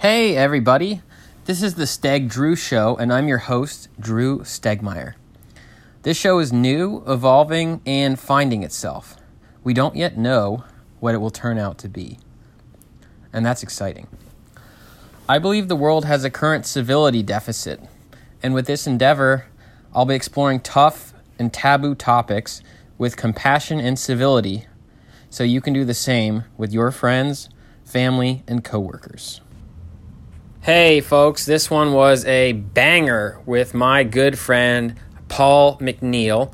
Hey, everybody. This is the Steg Drew Show, and I'm your host, Drew Stegmeyer. This show is new, evolving, and finding itself. We don't yet know what it will turn out to be, and that's exciting. I believe the world has a current civility deficit, and with this endeavor, I'll be exploring tough and taboo topics with compassion and civility so you can do the same with your friends, family, and coworkers. Hey, folks, this one was a banger with my good friend Paul McNeal.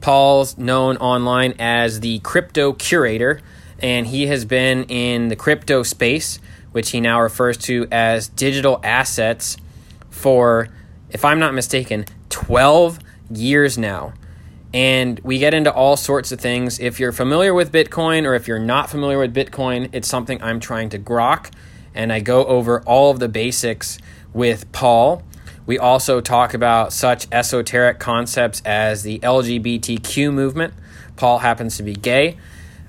Paul's known online as the crypto curator, and he has been in the crypto space, which he now refers to as digital assets, for, if I'm not mistaken, 12 years now. And we get into all sorts of things. If you're familiar with Bitcoin or if you're not familiar with Bitcoin, it's something I'm trying to grok. And I go over all of the basics with Paul. We also talk about such esoteric concepts as the LGBTQ movement. Paul happens to be gay.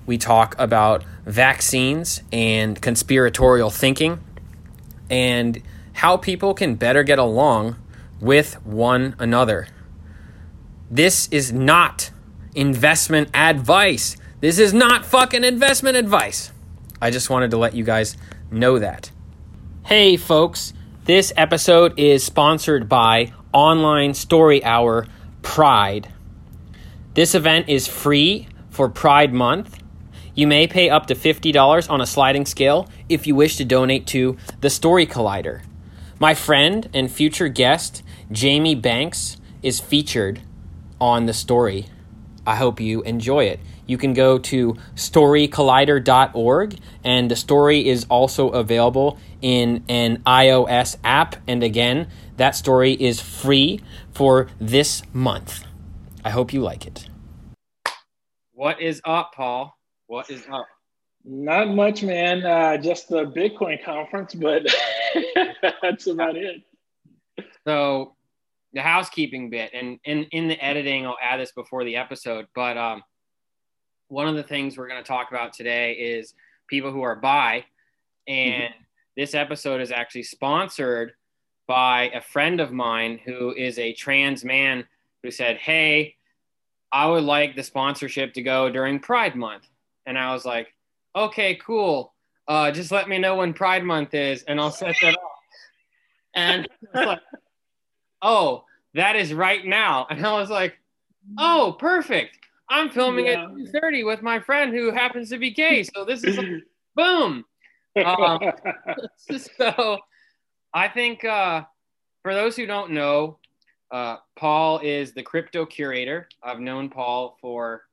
We talk about vaccines and conspiratorial thinking and how people can better get along with one another. This is not investment advice. This is not fucking investment advice. I just wanted to let you guys know that. Hey, folks, this episode is sponsored by Online Story Hour Pride. This event is free for Pride Month. You may pay up to $50 on a sliding scale if you wish to donate to the Story Collider. My friend and future guest, Jamie Banks, is featured on the story. I hope you enjoy it. You can go to storycollider.org, and the story is also available in an iOS app. And again, that story is free for this month. I hope you like it. What is up, Paul? What is up? Not much, man. Uh, just the Bitcoin conference, but that's about it. So, the housekeeping bit, and in in the editing, I'll add this before the episode. But um, one of the things we're going to talk about today is people who are bi, and mm-hmm. this episode is actually sponsored by a friend of mine who is a trans man who said, "Hey, I would like the sponsorship to go during Pride Month," and I was like, "Okay, cool. Uh, just let me know when Pride Month is, and I'll set that up." And like, oh, that is right now. And I was like, oh, perfect. I'm filming yeah. at 30 with my friend who happens to be gay. So this is like, boom. Um, so I think uh, for those who don't know, uh, Paul is the crypto curator. I've known Paul for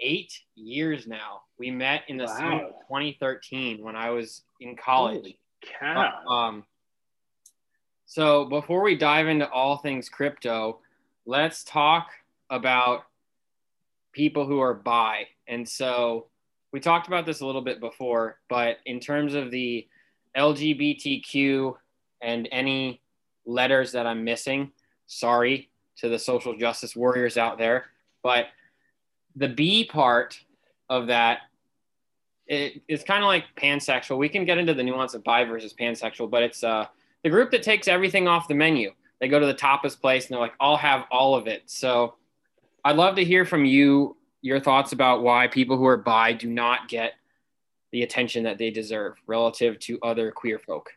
eight years now. We met in the wow. summer of 2013 when I was in college. Holy cow. Um, so before we dive into all things crypto, let's talk about people who are bi. And so we talked about this a little bit before, but in terms of the LGBTQ and any letters that I'm missing, sorry to the social justice warriors out there, but the B part of that it, it's kind of like pansexual. We can get into the nuance of bi versus pansexual, but it's uh the group that takes everything off the menu. They go to the tapas place and they're like, I'll have all of it. So I'd love to hear from you your thoughts about why people who are bi do not get the attention that they deserve relative to other queer folk.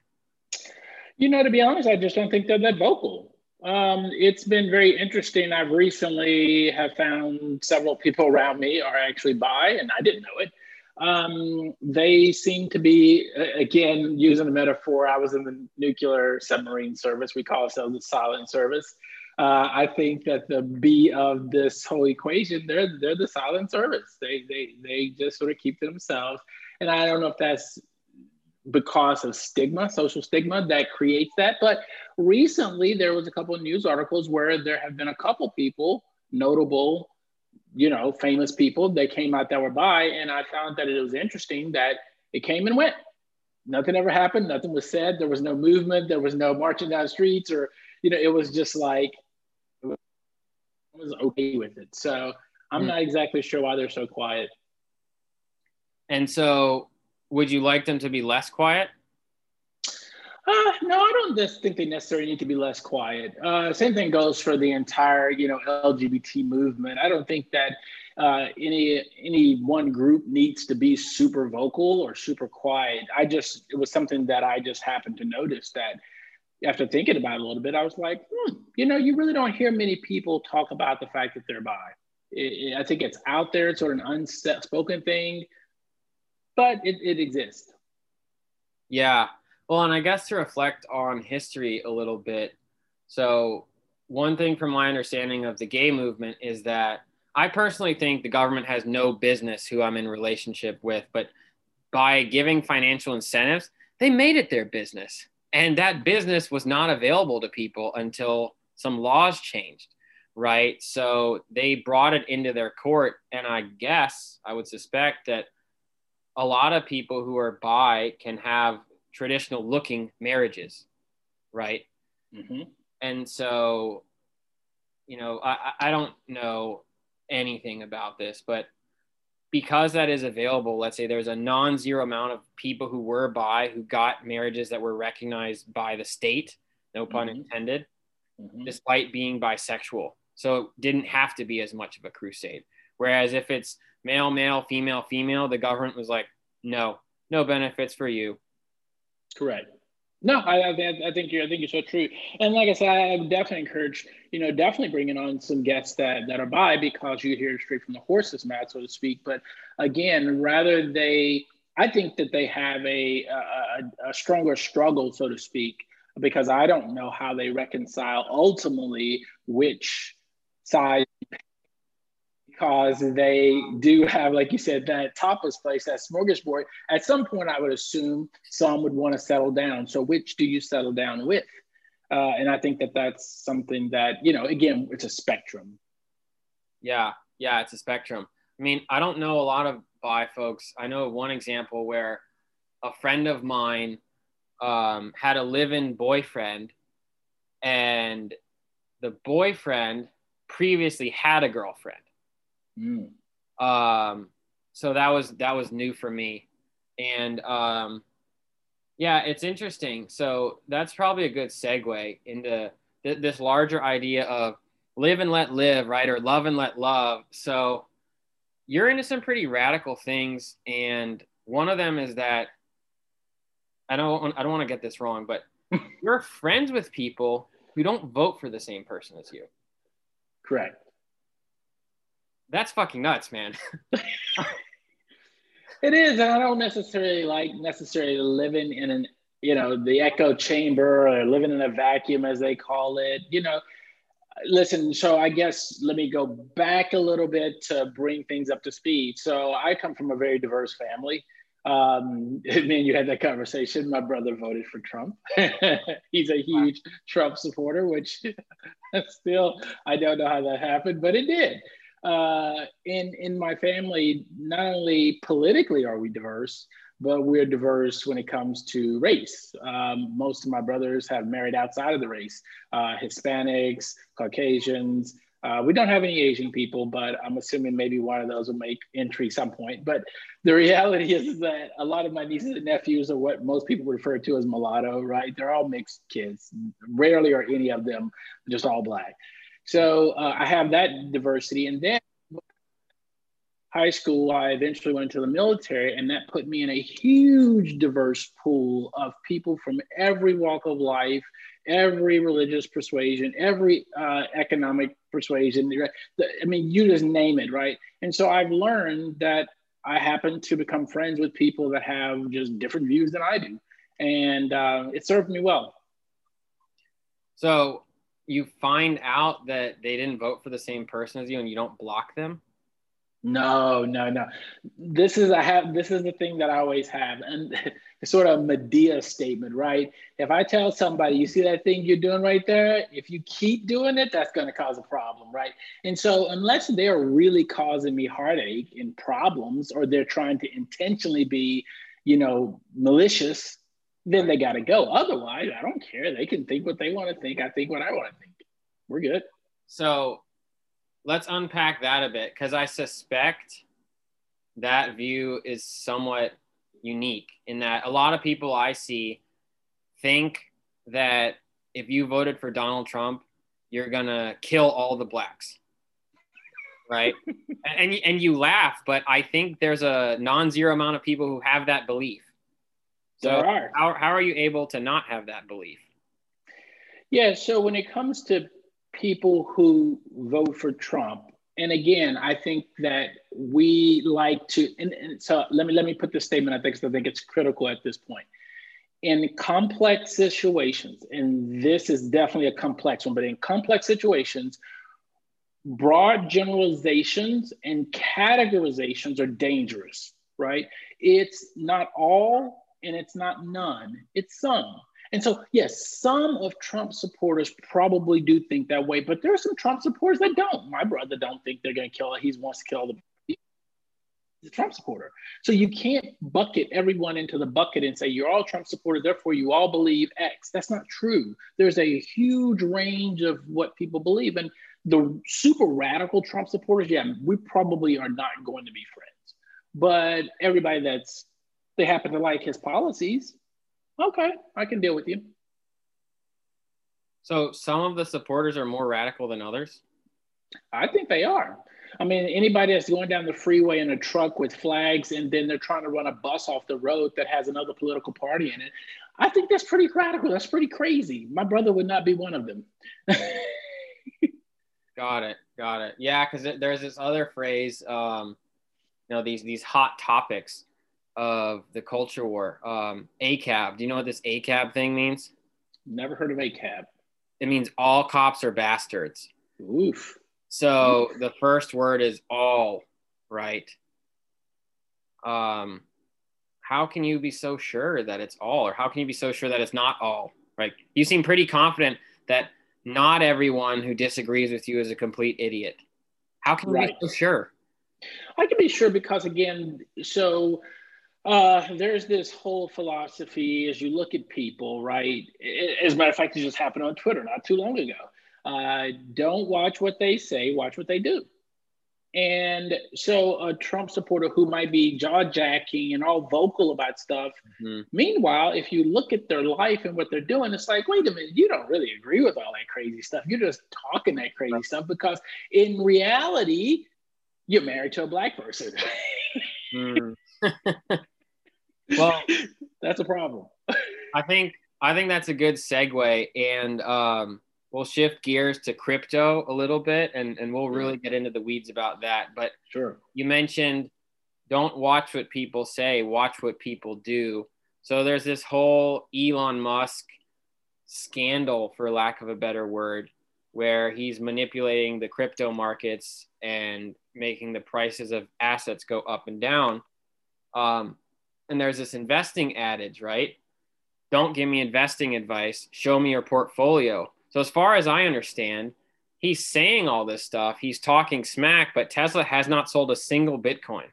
You know, to be honest, I just don't think they're that vocal. Um, it's been very interesting. I've recently have found several people around me are actually bi, and I didn't know it um, they seem to be, again, using a metaphor. I was in the nuclear submarine service. We call ourselves the silent service. Uh, I think that the B of this whole equation, they're they're the silent service. They they they just sort of keep to themselves, and I don't know if that's because of stigma, social stigma that creates that. But recently, there was a couple news articles where there have been a couple people, notable you know, famous people that came out that were bi. And I found that it was interesting that it came and went. Nothing ever happened. Nothing was said. There was no movement. There was no marching down streets or, you know, it was just like, was okay with it. So I'm mm. not exactly sure why they're so quiet. And so would you like them to be less quiet? Uh, no, I don't just think they necessarily need to be less quiet. Uh, same thing goes for the entire, you know, LGBT movement. I don't think that uh, any any one group needs to be super vocal or super quiet. I just it was something that I just happened to notice that after thinking about it a little bit, I was like, hmm, you know, you really don't hear many people talk about the fact that they're bi. It, it, I think it's out there, it's sort of an unspoken thing, but it, it exists. Yeah. Well, and I guess to reflect on history a little bit. So, one thing from my understanding of the gay movement is that I personally think the government has no business who I'm in relationship with, but by giving financial incentives, they made it their business. And that business was not available to people until some laws changed, right? So they brought it into their court. And I guess I would suspect that a lot of people who are bi can have traditional looking marriages, right? Mm-hmm. And so, you know, I, I don't know anything about this, but because that is available, let's say there's a non zero amount of people who were bi who got marriages that were recognized by the state, no pun mm-hmm. intended, mm-hmm. despite being bisexual. So it didn't have to be as much of a crusade. Whereas if it's male, male, female, female, the government was like, no, no benefits for you. Correct. No, I, I, I think you're I think you're so true. And like I said, I would definitely encourage you know definitely bringing on some guests that that are bi because you hear straight from the horse's mouth, so to speak. But again, rather they, I think that they have a a, a stronger struggle, so to speak, because I don't know how they reconcile ultimately which side because they do have, like you said, that tapas place, that smorgasbord. At some point, I would assume some would want to settle down. So, which do you settle down with? Uh, and I think that that's something that, you know, again, it's a spectrum. Yeah, yeah, it's a spectrum. I mean, I don't know a lot of bi folks. I know one example where a friend of mine um, had a live in boyfriend, and the boyfriend previously had a girlfriend Mm. Um, so that was that was new for me, and um, yeah, it's interesting. So that's probably a good segue into th- this larger idea of live and let live, right, or love and let love. So you're into some pretty radical things, and one of them is that I don't I don't want to get this wrong, but you're friends with people who don't vote for the same person as you. Correct. That's fucking nuts, man. it is, and I don't necessarily like necessarily living in an you know the echo chamber or living in a vacuum as they call it. You know, listen. So I guess let me go back a little bit to bring things up to speed. So I come from a very diverse family. Um, me and you had that conversation. My brother voted for Trump. He's a huge Trump supporter, which still I don't know how that happened, but it did uh, in in my family, not only politically are we diverse, but we're diverse when it comes to race. Um, most of my brothers have married outside of the race, uh, Hispanics, Caucasians. Uh, we don't have any Asian people, but I'm assuming maybe one of those will make entry some point. But the reality is that a lot of my nieces and nephews are what most people refer to as mulatto, right? They're all mixed kids. Rarely are any of them just all black. So uh, I have that diversity. And then high school, I eventually went into the military, and that put me in a huge diverse pool of people from every walk of life, every religious persuasion, every uh, economic persuasion. I mean, you just name it, right? And so I've learned that I happen to become friends with people that have just different views than I do. And uh, it served me well. So you find out that they didn't vote for the same person as you and you don't block them? No, no, no. This is I have this is the thing that I always have. And it's sort of a Madea statement, right? If I tell somebody, you see that thing you're doing right there, if you keep doing it, that's going to cause a problem, right? And so unless they're really causing me heartache and problems or they're trying to intentionally be, you know, malicious, then they got to go. Otherwise, I don't care. They can think what they want to think. I think what I want to think. We're good. So let's unpack that a bit because I suspect that view is somewhat unique in that a lot of people I see think that if you voted for Donald Trump, you're gonna kill all the blacks, right? and and you laugh, but I think there's a non-zero amount of people who have that belief. So how how are you able to not have that belief? Yeah, so when it comes to people who vote for Trump, and again, I think that we like to, and, and so let me let me put this statement. I think I think it's critical at this point. In complex situations, and this is definitely a complex one, but in complex situations, broad generalizations and categorizations are dangerous, right? It's not all and it's not none, it's some. And so, yes, some of Trump supporters probably do think that way, but there are some Trump supporters that don't. My brother don't think they're going to kill. He wants to kill the the Trump supporter. So you can't bucket everyone into the bucket and say you're all Trump supporters, therefore you all believe X. That's not true. There's a huge range of what people believe. And the super radical Trump supporters, yeah, we probably are not going to be friends. But everybody that's they happen to like his policies, okay, I can deal with you. So some of the supporters are more radical than others? I think they are. I mean, anybody that's going down the freeway in a truck with flags and then they're trying to run a bus off the road that has another political party in it, I think that's pretty radical. That's pretty crazy. My brother would not be one of them. got it. Got it. Yeah, because there's this other phrase, um, you know, these these hot topics of the culture war. Um, ACAB. Do you know what this ACAB thing means? Never heard of ACAB. It means all cops are bastards. Oof. So the first word is all, right? Um, how can you be so sure that it's all, or how can you be so sure that it's not all? Right? You seem pretty confident that not everyone who disagrees with you is a complete idiot. How can you right. be so sure? I can be sure because again, so uh, there's this whole philosophy as you look at people, right? As a matter of fact, it just happened on Twitter not too long ago. Uh, don't watch what they say, watch what they do. And so a Trump supporter who might be jaw jacking and all vocal about stuff. Mm-hmm. Meanwhile, if you look at their life and what they're doing, it's like, wait a minute, you don't really agree with all that crazy stuff. You're just talking that crazy stuff because in reality, you're married to a black person. mm. well, that's a problem. I think I think that's a good segue. And um, we'll shift gears to crypto a little bit and, and we'll really get into the weeds about that. But sure. You mentioned don't watch what people say, watch what people do. So there's this whole Elon Musk scandal, for lack of a better word, where he's manipulating the crypto markets and making the prices of assets go up and down. Um, and there's this investing adage, right? Don't give me investing advice, show me your portfolio. So as far as I understand, he's saying all this stuff. He's talking smack, but Tesla has not sold a single Bitcoin.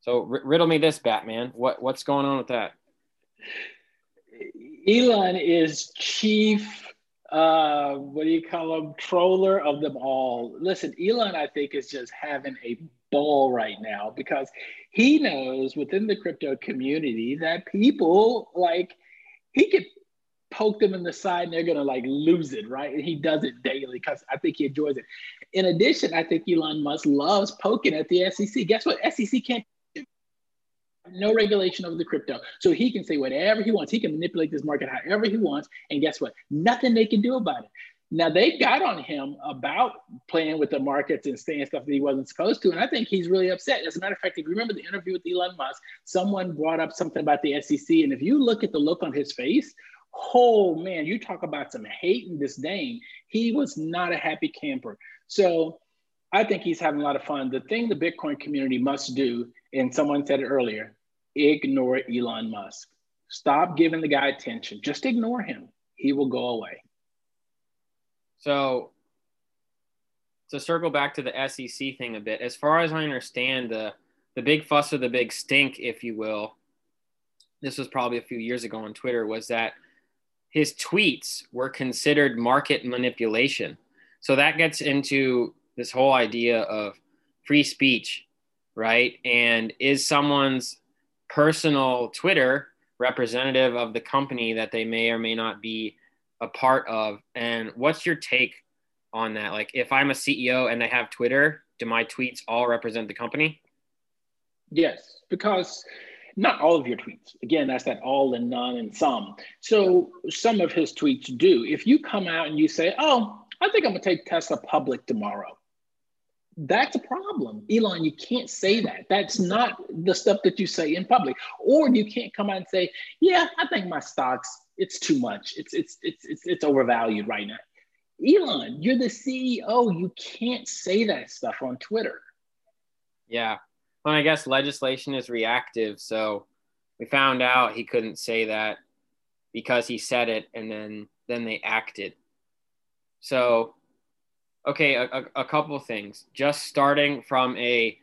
So r- riddle me this, Batman. What what's going on with that? Elon is chief. Uh, what do you call him? Troller of them all. Listen, Elon, I think is just having a ball right now because he knows within the crypto community that people like he could poke them in the side and they're to like lose it, right? And he does it daily because I think he enjoys it. In addition, I think Elon Musk loves poking at the SEC. Guess what? SEC can't no regulation over the crypto. So he can say whatever he wants. He can manipulate this market however he wants. And guess what? Nothing they can do about it. Now they got on him about playing with the markets and saying stuff that he wasn't supposed to. And I think he's really upset. As a matter of fact, if you remember the interview with Elon Musk, someone brought up something about the SEC. And if you look at the look on his face, oh man, you talk about some hate and disdain. He was not a happy camper. So I think he's having a lot of fun. The thing the Bitcoin community must do, and someone said it earlier, ignore Elon Musk. Stop giving the guy attention. Just ignore him. He will go away. So to circle back to the SEC thing a bit, as far as I understand, the the big fuss or the big stink, if you will, this was probably a few years ago on Twitter, was that his tweets were considered market manipulation. So that gets into this whole idea of free speech, right? And is someone's personal Twitter representative of the company that they may or may not be a part of. And what's your take on that? Like, if I'm a CEO and I have Twitter, do my tweets all represent the company? Yes, because not all of your tweets. Again, that's that all and none and some. So some of his tweets do. If you come out and you say, oh, I think I'm going to take Tesla public tomorrow, that's a problem. Elon, you can't say that. That's not the stuff that you say in public. Or you can't come out and say, yeah, I think my stocks, it's too much. It's, it's, it's, it's, it's overvalued right now. Elon, you're the CEO. You can't say that stuff on Twitter. Yeah. Well, I guess legislation is reactive. So we found out he couldn't say that because he said it and then then they acted. So, okay, a, a, a couple things. Just starting from a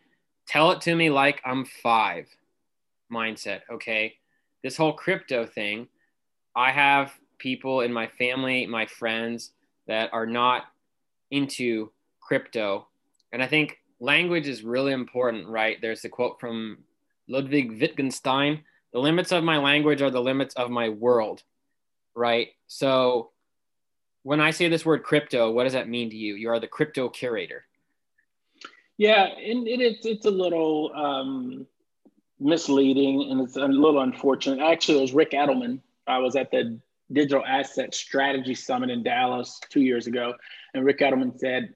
tell it to me like I'm five mindset. Okay. This whole crypto thing, I have people in my family, my friends that are not into crypto. And I think language is really important, right? There's a quote from Ludwig Wittgenstein the limits of my language are the limits of my world, right? So when I say this word crypto, what does that mean to you? You are the crypto curator. Yeah, and it, it's it's a little um, misleading and it's a little unfortunate. Actually, it was Rick Edelman. I was at the Digital Asset Strategy Summit in Dallas two years ago, and Rick Edelman said,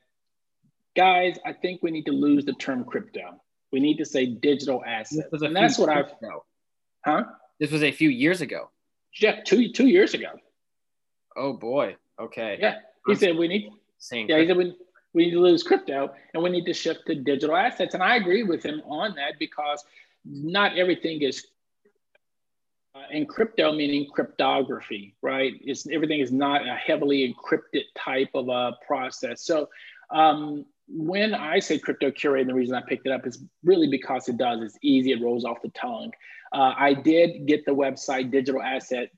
guys, I think we need to lose the term crypto. We need to say digital assets. And that's what I've ago. huh? This was a few years ago. Yeah, two two years ago. Oh boy. Okay. Yeah. He I'm said we need saying yeah, he said we, we need to lose crypto and we need to shift to digital assets. And I agree with him on that because not everything is uh, and crypto meaning cryptography, right? It's everything is not a heavily encrypted type of a process. So um, when I say crypto curate, the reason I picked it up is really because it does. It's easy. It rolls off the tongue. Uh, I did get the website Digital Asset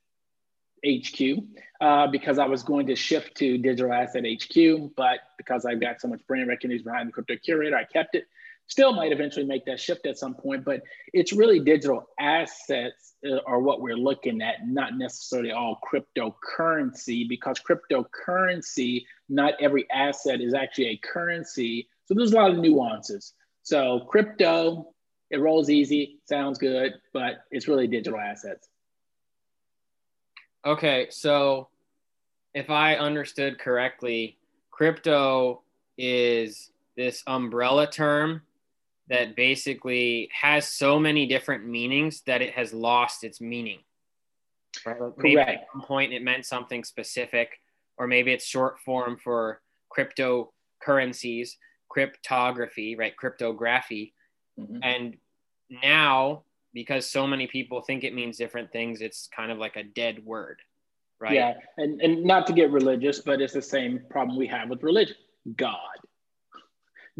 HQ uh, because I was going to shift to Digital Asset HQ, but because I've got so much brand recognition behind the Crypto Curator, I kept it. Still might eventually make that shift at some point, but it's really digital assets uh, are what we're looking at, not necessarily all cryptocurrency, because cryptocurrency, not every asset is actually a currency. So there's a lot of nuances. So crypto, it rolls easy, sounds good, but it's really digital assets. Okay, so if I understood correctly, crypto is this umbrella term that basically has so many different meanings that it has lost its meaning. Right? Maybe Correct. at some point it meant something specific, or maybe it's short form for cryptocurrencies, cryptography, right? Cryptography. Mm-hmm. And now, because so many people think it means different things, it's kind of like a dead word, right? Yeah. And, and not to get religious, but it's the same problem we have with religion God.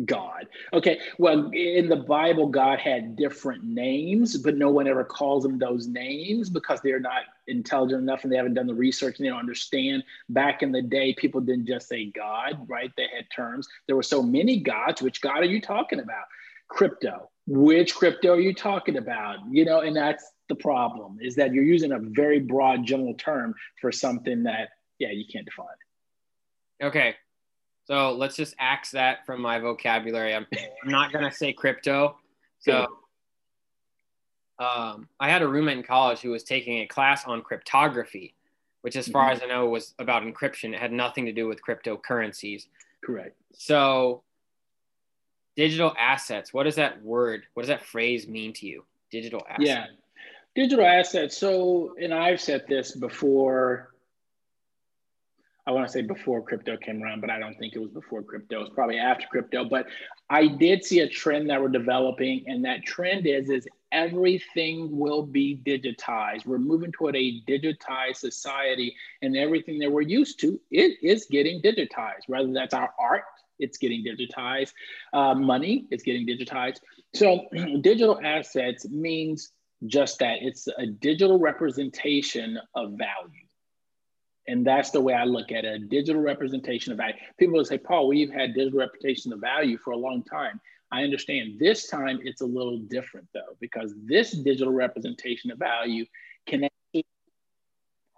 God. Okay, well, in the Bible, God had different names, but no one ever calls them those names because they're not intelligent enough and they haven't done the research and they don't understand. Back in the day, people didn't just say God, right? They had terms. There were so many gods. Which God are you talking about? Crypto. Which crypto are you talking about? You know, and that's the problem is that you're using a very broad general term for something that, yeah, you can't define. Okay, so let's just axe that from my vocabulary. I'm, I'm not going to say crypto. So um, I had a roommate in college who was taking a class on cryptography, which, as far mm-hmm. as I know, was about encryption. It had nothing to do with cryptocurrencies. Correct. So, digital assets, what does that word, what does that phrase mean to you? Digital assets. Yeah. Digital assets. So, and I've said this before I want to say before crypto came around, but I don't think it was before crypto. It was probably after crypto. But I did see a trend that we're developing, and that trend is is everything will be digitized. We're moving toward a digitized society, and everything that we're used to it is getting digitized. Whether that's our art, it's getting digitized. Uh, money, it's getting digitized. So digital assets means just that. It's a digital representation of value and that's the way I look at it a digital representation of value. People will say, Paul, we've had digital representation of value for a long time. I understand this time it's a little different though, because this digital representation of value can be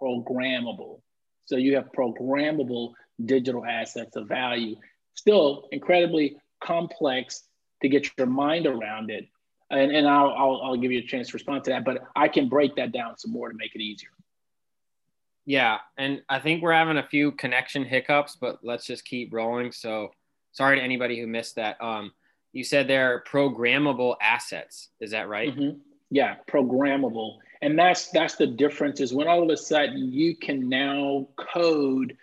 programmable. So you have programmable digital assets of value. Still incredibly complex to get your mind around it. And, and I'll, I'll, I'll give you a chance to respond to that, but I can break that down some more to make it easier. Yeah. And I think we're having a few connection hiccups, but let's just keep rolling. So sorry to anybody who missed that. Um, you said they're programmable assets. Is that right? Mm-hmm. Yeah, programmable. And that's that's the difference is when all of a sudden you can now code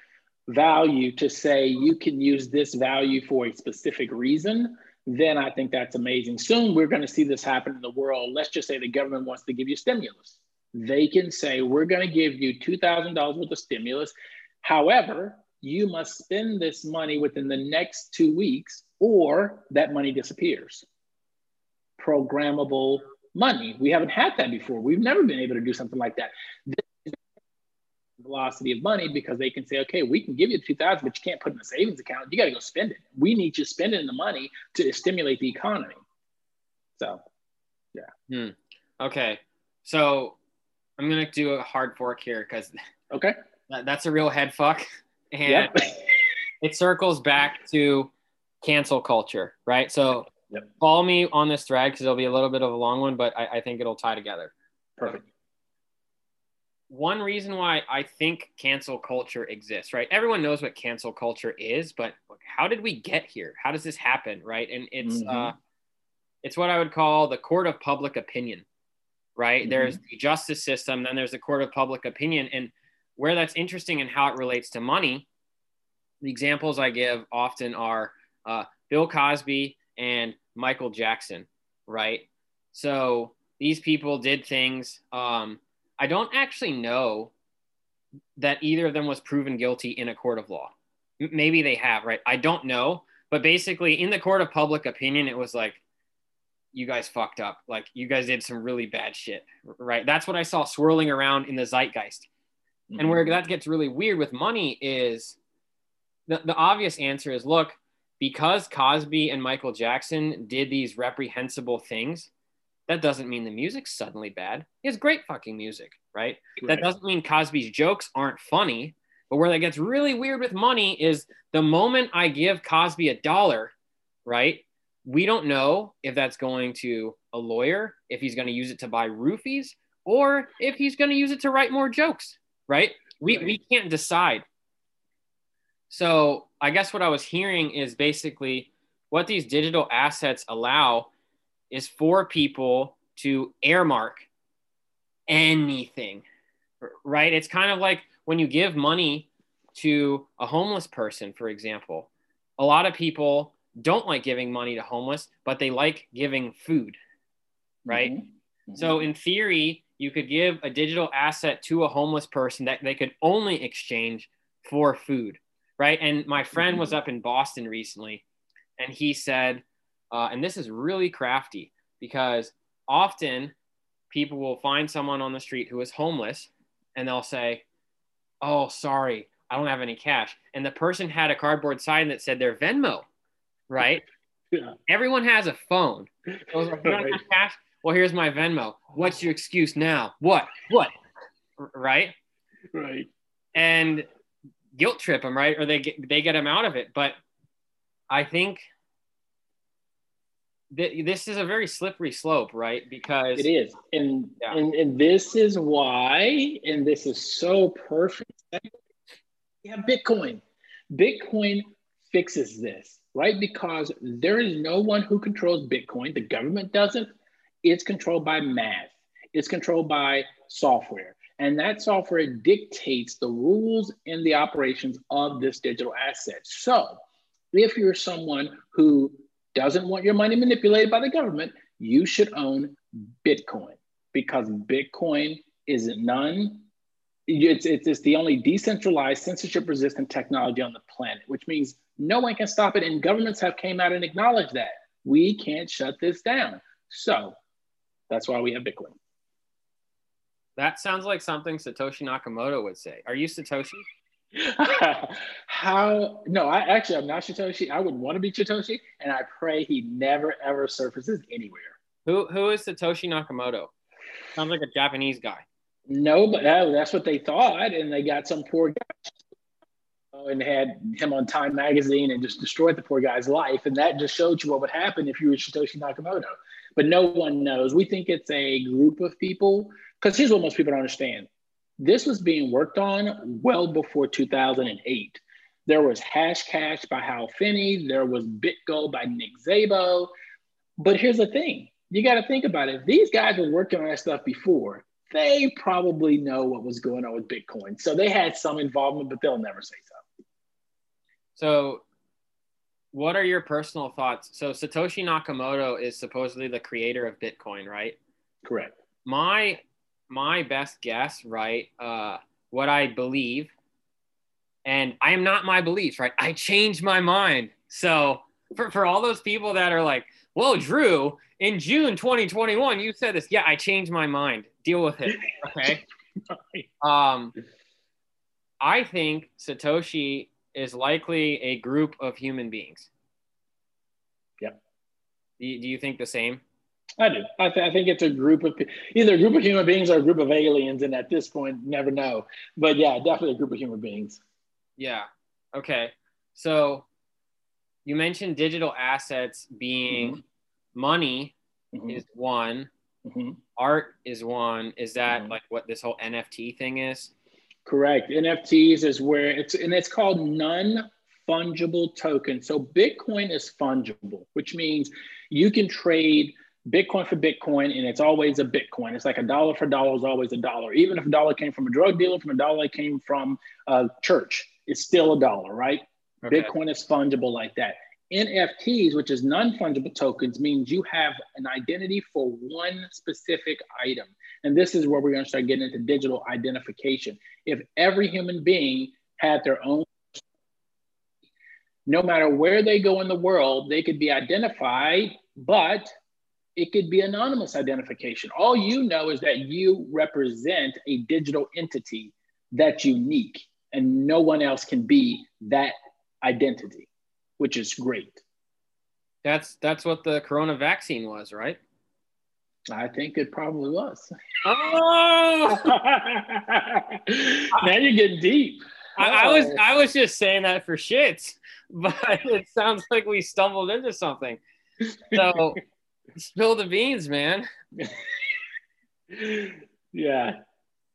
value to say you can use this value for a specific reason, then I think that's amazing. Soon we're going to see this happen in the world. Let's just say the government wants to give you stimulus. They can say, we're going to give you $2,000 worth of stimulus. However, you must spend this money within the next two weeks or that money disappears. Programmable money. We haven't had that before. We've never been able to do something like that. This velocity of money because they can say, okay, we can give you 2000, but you can't put in a savings account. You got to go spend it. We need you spending the money to stimulate the economy. So, yeah. Hmm. Okay. So I'm going to do a hard fork here because okay, that, that's a real head fuck. And yep. it circles back to cancel culture, right? So Yep. Follow me on this thread because it'll be a little bit of a long one, but I, I think it'll tie together. Perfect. One reason why I think cancel culture exists, right? Everyone knows what cancel culture is, but how did we get here? How does this happen, right? And it's mm-hmm. uh, it's what I would call the court of public opinion, right? Mm-hmm. There's the justice system, then there's the court of public opinion, and where that's interesting and how it relates to money. The examples I give often are uh, Bill Cosby and Michael Jackson, right? So these people did things. Um, I don't actually know that either of them was proven guilty in a court of law. M- maybe they have, right? I don't know. But basically, in the court of public opinion, it was like, you guys fucked up. Like, you guys did some really bad shit, right? That's what I saw swirling around in the zeitgeist. Mm-hmm. And where that gets really weird with money is the, the obvious answer is look, because Cosby and Michael Jackson did these reprehensible things, that doesn't mean the music's suddenly bad. It's great fucking music, right? right? That doesn't mean Cosby's jokes aren't funny. But where that gets really weird with money is the moment I give Cosby a dollar, right? We don't know if that's going to a lawyer, if he's going to use it to buy roofies, or if he's going to use it to write more jokes, right? We, right. we can't decide. So I guess what I was hearing is basically what these digital assets allow is for people to earmark anything, right? It's kind of like when you give money to a homeless person, for example. A lot of people don't like giving money to homeless, but they like giving food, right? Mm-hmm. Mm-hmm. So, in theory, you could give a digital asset to a homeless person that they could only exchange for food right? And my friend was mm-hmm. up in Boston recently, and he said, uh, and this is really crafty because often people will find someone on the street who is homeless, and they'll say, "Oh, sorry, I don't have any cash," and the person had a cardboard sign that said their Venmo, right? Yeah. Everyone has a phone. So like, you cash? Well, here's my Venmo. What's your excuse now? What? What? Right? Right. And guilt trip them, right? Or they get, they get them out of it. But I think that this is a very slippery slope, right? Because it is. And, yeah. and, and this is why, and this is so perfect. Yeah, Bitcoin. Bitcoin fixes this, right? Because there is no one who controls Bitcoin. The government doesn't. It's controlled by math. It's controlled by software. And that software dictates the rules and the operations of this digital asset. So if you're someone who doesn't want your money manipulated by the government, you should own Bitcoin because Bitcoin is none. It's, it's, it's the only decentralized, censorship resistant technology on the planet, which means no one can stop it. And governments have came out and acknowledged that. We can't shut this down. So that's why we have Bitcoin. That sounds like something Satoshi Nakamoto would say. Are you Satoshi? How? No, I actually I'm not Satoshi. I would want to be Satoshi, and I pray he never ever surfaces anywhere. Who Who is Satoshi Nakamoto? Sounds like a Japanese guy. No, but oh, that's what they thought, and they got some poor guy and had him on Time Magazine and just destroyed the poor guy's life, and that just showed you what would happen if you were Satoshi Nakamoto. But no one knows. We think it's a group of people because here's what most people don't understand: this was being worked on well before 2008. There was Hashcash by Hal Finney. There was Bit Gold by Nick Szabo. But here's the thing: you got to think about it. These guys were working on that stuff before, they probably know what was going on with Bitcoin. So they had some involvement, but they'll never say so. So, what are your personal thoughts? So, Satoshi Nakamoto is supposedly the creator of Bitcoin, right? Correct. My my best guess, right? Uh, what I believe, and I am not my beliefs, right? I changed my mind. So, for, for all those people that are like, "Whoa, Drew, in June 2021, you said this," yeah, I changed my mind deal with it. Okay. um, I think Satoshi is likely a group of human beings. Yep. Do you, do you think the same? I do. I, th- I, think it's a group of either a group of human beings or a group of aliens, and at this point, never know. But yeah, definitely a group of human beings. Yeah. Okay. So you mentioned digital assets being mm-hmm. money mm-hmm. is one, Mm-hmm. Art is one. Is that mm-hmm. like what this whole NFT thing is? Correct. NFTs is where it's and it's called non fungible token. So Bitcoin is fungible, which means you can trade Bitcoin for Bitcoin and it's always a Bitcoin. It's like a dollar for dollar is always a dollar. Even if a dollar came from a drug dealer, from a dollar that came from a church, it's still a dollar, right? Okay. Bitcoin is fungible like that. NFTs, which is non fungible tokens, means you have an identity for one specific item. And this is where we're going to start getting into digital identification. If every human being had their own, no matter where they go in the world, they could be identified, but it could be anonymous identification. All you know is that you represent a digital entity that's unique, and no one else can be that identity which is great. That's that's what the corona vaccine was, right? I think it probably was. Oh, now you're getting deep. I, I, was oh. I was just saying that for shits, but it sounds like we stumbled into something. So spill the beans, man. yeah.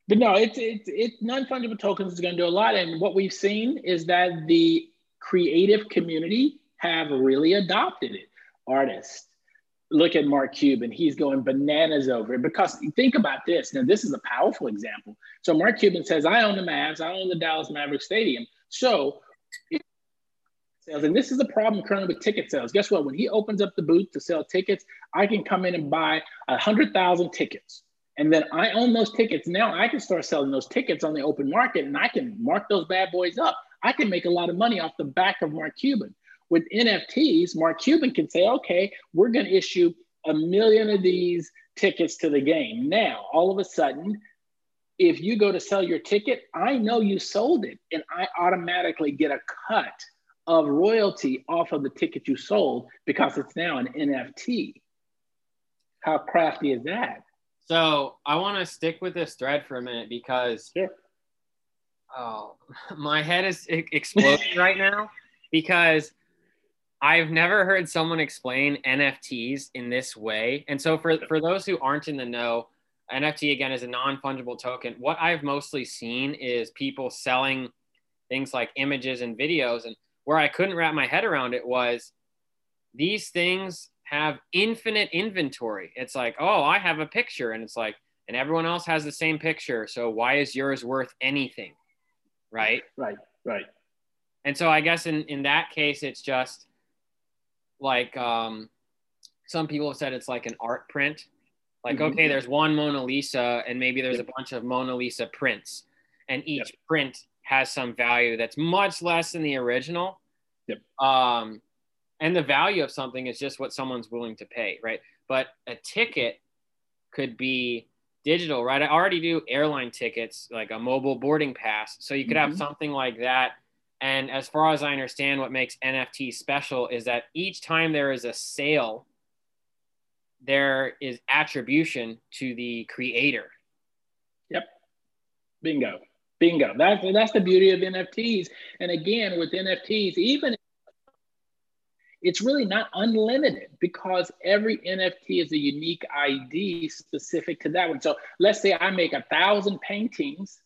But no, it's it's it's non-fungible tokens is going to do a lot, and what we've seen is that the creative community have really adopted it. Artists, look at Mark Cuban, he's going bananas over it because think about this. Now, this is a powerful example. So, Mark Cuban says, I own the Mavs, I own the Dallas Maverick Stadium. So, sales, and this is the problem currently with ticket sales. Guess what? When he opens up the booth to sell tickets, I can come in and buy a hundred thousand tickets. And then I own those tickets. Now I can start selling those tickets on the open market and I can mark those bad boys up. I can make a lot of money off the back of Mark Cuban. With NFTs, Mark Cuban can say, okay, we're going to issue a million of these tickets to the game. Now, all of a sudden, if you go to sell your ticket, I know you sold it, and I automatically get a cut of royalty off of the ticket you sold because it's now an NFT. How crafty is that? So I want to stick with this thread for a minute because sure. Oh, my head is exploding right now because I've never heard someone explain NFTs in this way. And so, for, for those who aren't in the know, NFT again is a non fungible token. What I've mostly seen is people selling things like images and videos. And where I couldn't wrap my head around it was these things have infinite inventory. It's like, oh, I have a picture, and it's like, and everyone else has the same picture. So why is yours worth anything? right? Right, right. And so I guess in, in that case, it's just like um, some people have said it's like an art print. Like, mm-hmm. okay, there's one Mona Lisa, and maybe there's yep. a bunch of Mona Lisa prints, and each yep. print has some value that's much less than the original. Yep. Um, and the value of something is just what someone's willing to pay, right? But a ticket could be digital, right? I already do airline tickets, like a mobile boarding pass. So you could mm-hmm. have something like that. And as far as I understand, what makes NFT special is that each time there is a sale, there is attribution to the creator. Yep. Bingo. Bingo. That's that's the beauty of NFTs. And again, with NFTs, even it's really not unlimited because every NFT is a unique ID specific to that one. So let's say I make a thousand paintings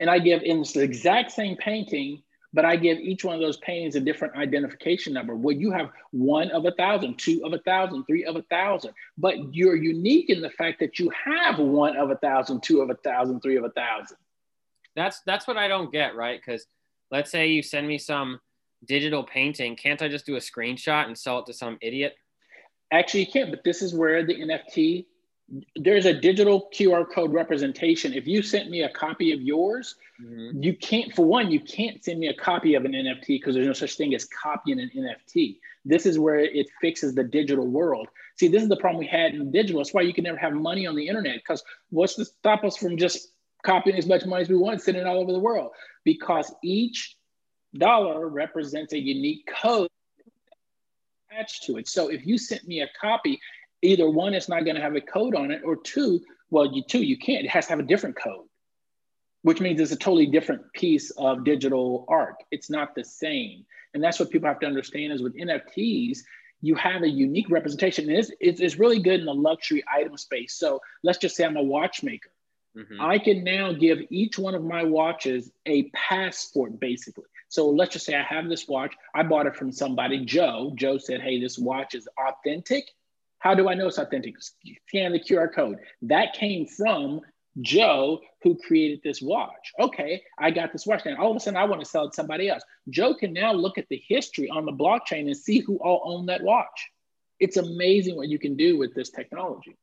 and I give in the exact same painting, but I give each one of those paintings a different identification number. Well, you have one of a thousand, two of a thousand, three of a thousand, but you're unique in the fact that you have one of a thousand, two of a thousand, three of a thousand. That's that's what I don't get, right? Because let's say you send me some digital painting, can't I just do a screenshot and sell it to some idiot? Actually, you can't, but this is where the NFT there's a digital QR code representation. If you sent me a copy of yours, mm-hmm. you can't, for one, you can't send me a copy of an NFT because there's no such thing as copying an NFT. This is where it fixes the digital world. See, this is the problem we had in digital. That's why you can never have money on the internet because what's to stop us from just copying as much money as we want, sending it all over the world? Because each dollar represents a unique code attached to it. So if you sent me a copy, either one, it's not going to have a code on it, or two, well, you two, you can't. It has to have a different code, which means it's a totally different piece of digital art. It's not the same, and that's what people have to understand. Is with NFTs, you have a unique representation, and it's, it's, it's really good in the luxury item space. So let's just say I'm a watchmaker. Mm-hmm. I can now give each one of my watches a passport, basically. So let's just say I have this watch. I bought it from somebody, Joe. Joe said, Hey, this watch is authentic. How do I know it's authentic? Scan the QR code. That came from Joe, who created this watch. Okay, I got this watch. And all of a sudden, I want to sell it to somebody else. Joe can now look at the history on the blockchain and see who all owned that watch. It's amazing what you can do with this technology.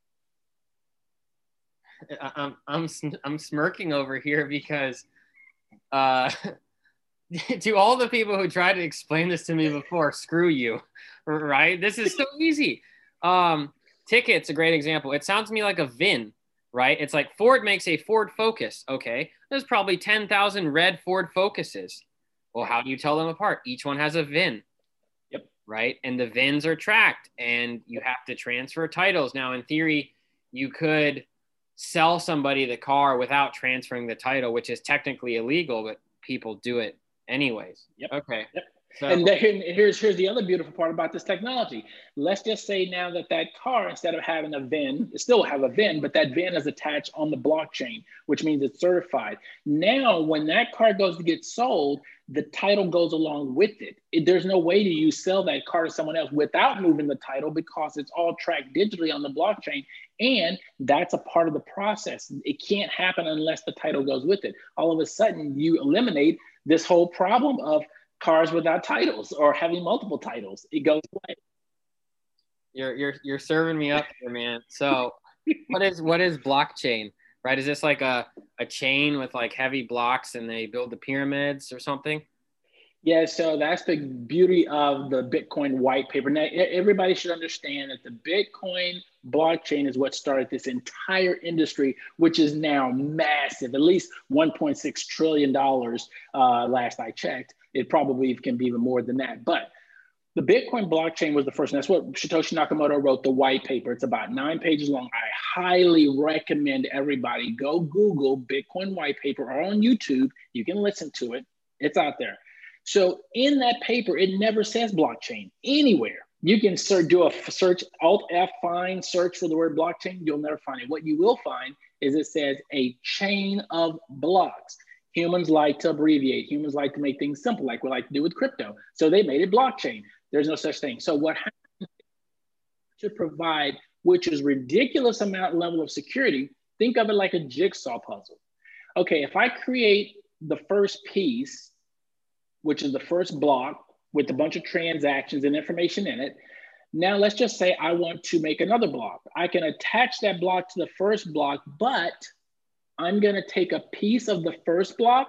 I'm, I'm, I'm smirking over here because uh, to all the people who tried to explain this to me before, screw you, right? This is so easy. Um, ticket's a great example. It sounds to me like a VIN, right? It's like Ford makes a Ford Focus. Okay, there's probably 10,000 red Ford Focuses. Well, how do you tell them apart? Each one has a VIN. Yep. Right. And the VINs are tracked and you have to transfer titles. Now, in theory, you could sell somebody the car without transferring the title, which is technically illegal, but people do it anyways. Yep. Okay. Yep. So, and then, here's here's the other beautiful part about this technology. Let's just say now that that car, instead of having a VIN, it still have a VIN, but that VIN is attached on the blockchain, which means it's certified. Now, when that car goes to get sold, the title goes along with it. it. There's no way to you sell that car to someone else without moving the title because it's all tracked digitally on the blockchain. And that's a part of the process. It can't happen unless the title goes with it. All of a sudden, you eliminate this whole problem of cars without titles or having multiple titles. It goes away. You're you're you're serving me up here, man. So what is what is blockchain? Right? Is this like a, a chain with like heavy blocks and they build the pyramids or something? Yeah, so that's the beauty of the Bitcoin white paper. Now, everybody should understand that the Bitcoin blockchain is what started this entire industry, which is now massive, at least $1.6 trillion uh, last I checked. It probably can be even more than that. But the Bitcoin blockchain was the first, and that's what Satoshi Nakamoto wrote the white paper. It's about nine pages long. I highly recommend everybody go Google Bitcoin white paper or on YouTube. You can listen to it, it's out there. So in that paper, it never says blockchain anywhere. You can search, do a search, Alt F, find, search for the word blockchain. You'll never find it. What you will find is it says a chain of blocks. Humans like to abbreviate. Humans like to make things simple, like we like to do with crypto. So they made it blockchain. There's no such thing. So what happens to provide, which is ridiculous amount level of security, think of it like a jigsaw puzzle. Okay, if I create the first piece which is the first block with a bunch of transactions and information in it. Now, let's just say I want to make another block. I can attach that block to the first block, but I'm going to take a piece of the first block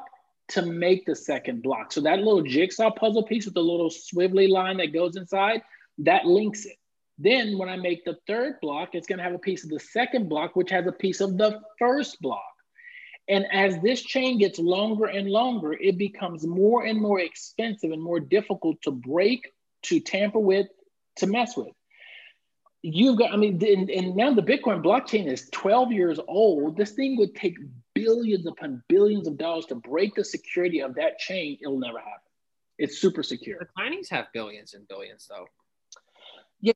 to make the second block. So that little jigsaw puzzle piece with the little swivelly line that goes inside, that links it. Then when I make the third block, it's going to have a piece of the second block, which has a piece of the first block. And as this chain gets longer and longer, it becomes more and more expensive and more difficult to break, to tamper with, to mess with. You've got, I mean, and, and now the Bitcoin blockchain is 12 years old. This thing would take billions upon billions of dollars to break the security of that chain, it'll never happen. It's super secure. The Chinese have billions and billions, though. Yeah.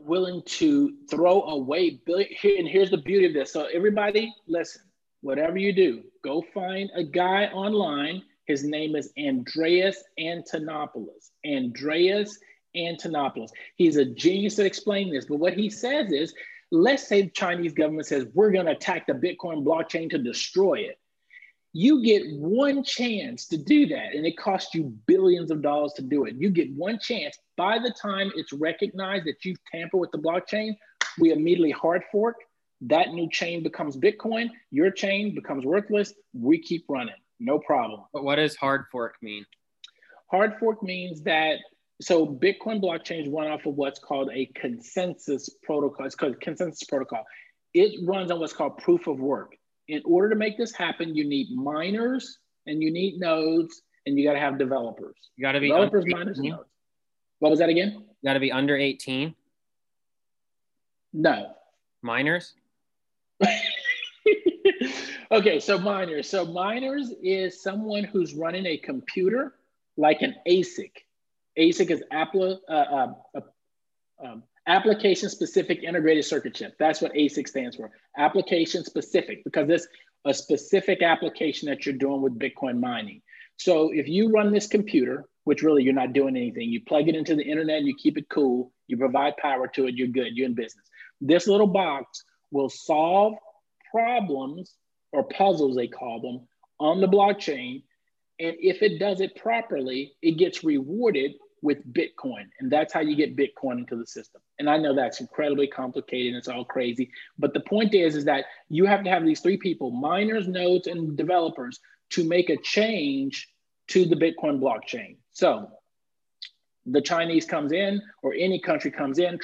Willing to throw away billion. And here's the beauty of this. So, everybody, listen, whatever you do, go find a guy online. His name is Andreas Antonopoulos. Andreas Antonopoulos. He's a genius at explaining this. But what he says is let's say the Chinese government says we're going to attack the Bitcoin blockchain to destroy it. You get one chance to do that, and it costs you billions of dollars to do it. You get one chance. By the time it's recognized that you've tampered with the blockchain, we immediately hard fork. That new chain becomes Bitcoin. Your chain becomes worthless. We keep running. No problem. But what does hard fork mean? Hard fork means that so Bitcoin blockchain run off of what's called a consensus protocol. It's called consensus protocol. It runs on what's called proof of work. In order to make this happen, you need miners and you need nodes and you got to have developers. You got to be developers, miners, nodes. What was that again? You got to be under 18. No. Miners? okay, so miners. So miners is someone who's running a computer like an ASIC. ASIC is uh, uh, uh, um, application specific integrated circuit chip. That's what ASIC stands for. Application specific, because it's a specific application that you're doing with Bitcoin mining. So if you run this computer, which really you're not doing anything, you plug it into the internet, you keep it cool, you provide power to it, you're good, you're in business. This little box will solve problems or puzzles, they call them, on the blockchain. And if it does it properly, it gets rewarded with Bitcoin. And that's how you get Bitcoin into the system. And I know that's incredibly complicated and it's all crazy. But the point is, is that you have to have these three people, miners, nodes, and developers, to make a change to the Bitcoin blockchain. So the Chinese comes in or any country comes in,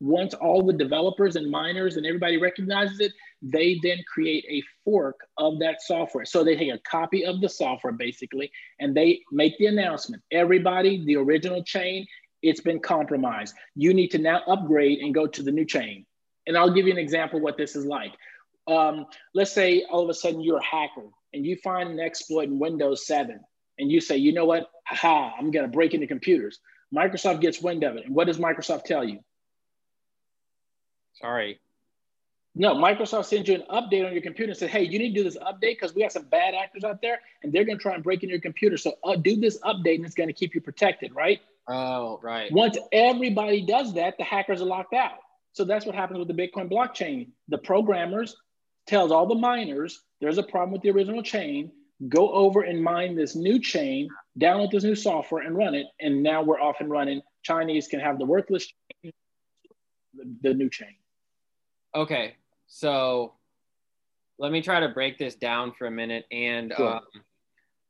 once all the developers and miners and everybody recognizes it, they then create a fork of that software. So they take a copy of the software basically, and they make the announcement. Everybody, the original chain, it's been compromised. You need to now upgrade and go to the new chain. And I'll give you an example what this is like. Um, let's say all of a sudden you're a hacker and you find an exploit in Windows 7 and you say, you know what, ha, I'm gonna break into computers. Microsoft gets wind of it. And what does Microsoft tell you? Sorry. No, Microsoft sends you an update on your computer and says, hey, you need to do this update because we have some bad actors out there and they're going to try and break into your computer. So uh, do this update and it's going to keep you protected, right? Oh, right. Once everybody does that, the hackers are locked out. So that's what happens with the Bitcoin blockchain. The programmers tells all the miners there's a problem with the original chain. Go over and mine this new chain, download this new software and run it. And now we're off and running. Chinese can have the worthless chain, the, the new chain. Okay, so let me try to break this down for a minute. And sure. um,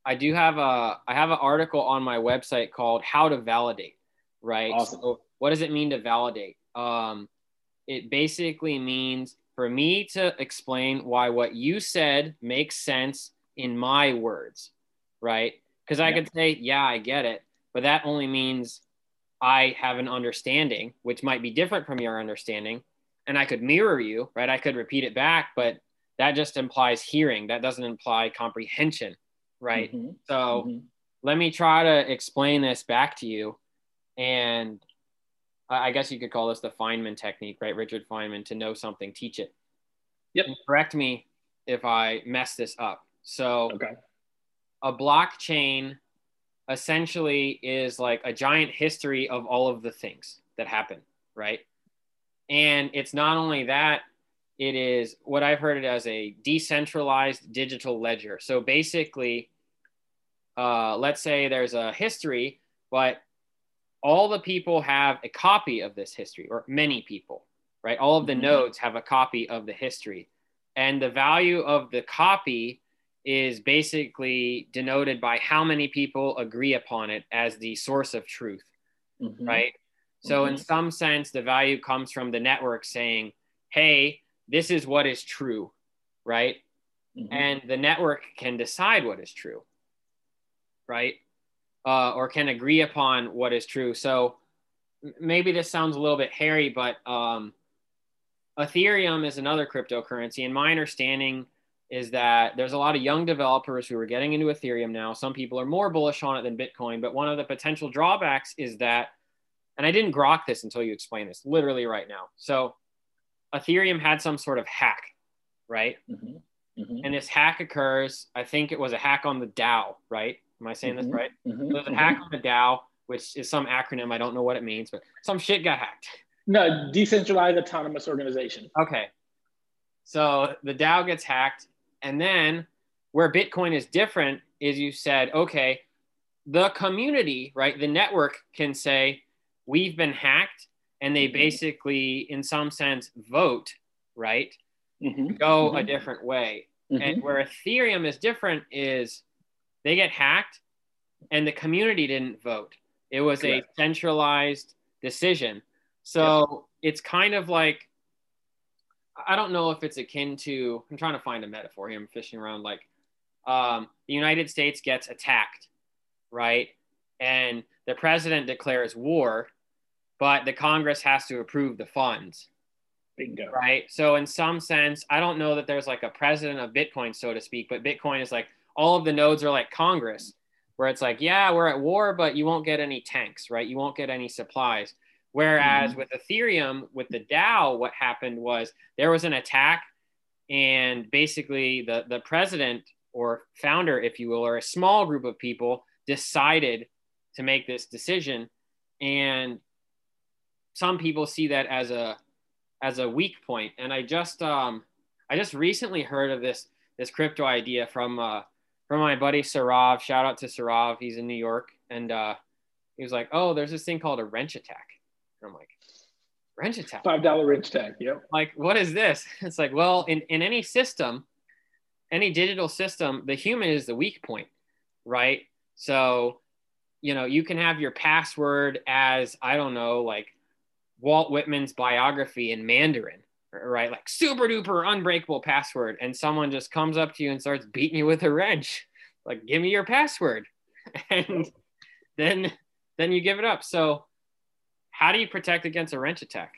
I do have a I have an article on my website called "How to Validate." Right. Awesome. So what does it mean to validate? Um, it basically means for me to explain why what you said makes sense in my words, right? Because I could say, yeah, I get it, but that only means I have an understanding, which might be different from your understanding and I could mirror you, right? I could repeat it back, but that just implies hearing. That doesn't imply comprehension, right? Mm-hmm. So mm-hmm. let me try to explain this back to you. And I guess you could call this the Feynman technique, right? Richard Feynman to know something, teach it. Yep. And correct me if I mess this up. So, okay. a blockchain essentially is like a giant history of all of the things that happen, right? And it's not only that, it is what I've heard it as a decentralized digital ledger. So basically, uh, let's say there's a history, but all the people have a copy of this history, or many people, right? All of the mm-hmm. nodes have a copy of the history. And the value of the copy is basically denoted by how many people agree upon it as the source of truth, mm-hmm. right? So, mm-hmm. in some sense, the value comes from the network saying, hey, this is what is true, right? Mm-hmm. And the network can decide what is true, right? Uh, or can agree upon what is true. So, maybe this sounds a little bit hairy, but um, Ethereum is another cryptocurrency, and my understanding is that there's a lot of young developers who are getting into Ethereum now. Some people are more bullish on it than Bitcoin, but one of the potential drawbacks is that, and I didn't grok this until you explained this literally right now. So, Ethereum had some sort of hack, right? Mm-hmm. Mm-hmm. And this hack occurs, I think it was a hack on the DAO, right? Am I saying mm-hmm. this right? Mm-hmm. There's a hack mm-hmm. on the DAO, which is some acronym. I don't know what it means, but some shit got hacked. No, decentralized autonomous organization. Okay. So the DAO gets hacked and then where Bitcoin is different is you said, okay, the community, right? The network can say, we've been hacked. And they mm-hmm. basically, in some sense, vote, right? Mm-hmm. Go mm-hmm. a different way. Mm-hmm. And where Ethereum is different is they get hacked and the community didn't vote. It was Correct. a centralized decision. So yep. it's kind of like I don't know if it's akin to. I'm trying to find a metaphor here. I'm fishing around. Like um, the United States gets attacked, right? And the president declares war, but the Congress has to approve the funds. Bingo. Right. So in some sense, I don't know that there's like a president of Bitcoin, so to speak, but Bitcoin is like all of the nodes are like Congress, where it's like, yeah, we're at war, but you won't get any tanks, right? You won't get any supplies. Whereas mm-hmm. with Ethereum, with the DAO, what happened was there was an attack, and basically the, the president or founder, if you will, or a small group of people decided to make this decision. And some people see that as a as a weak point. And I just um, I just recently heard of this this crypto idea from uh, from my buddy Sarav. Shout out to Sarav. He's in New York, and uh, he was like, "Oh, there's this thing called a wrench attack." And I'm like, wrench attack. Five dollar wrench attack. Yep. Like, what is this? It's like, well, in, in any system, any digital system, the human is the weak point, right? So, you know, you can have your password as, I don't know, like Walt Whitman's biography in Mandarin, right? Like super duper unbreakable password. And someone just comes up to you and starts beating you with a wrench. Like, give me your password. And then then you give it up. So how do you protect against a wrench attack?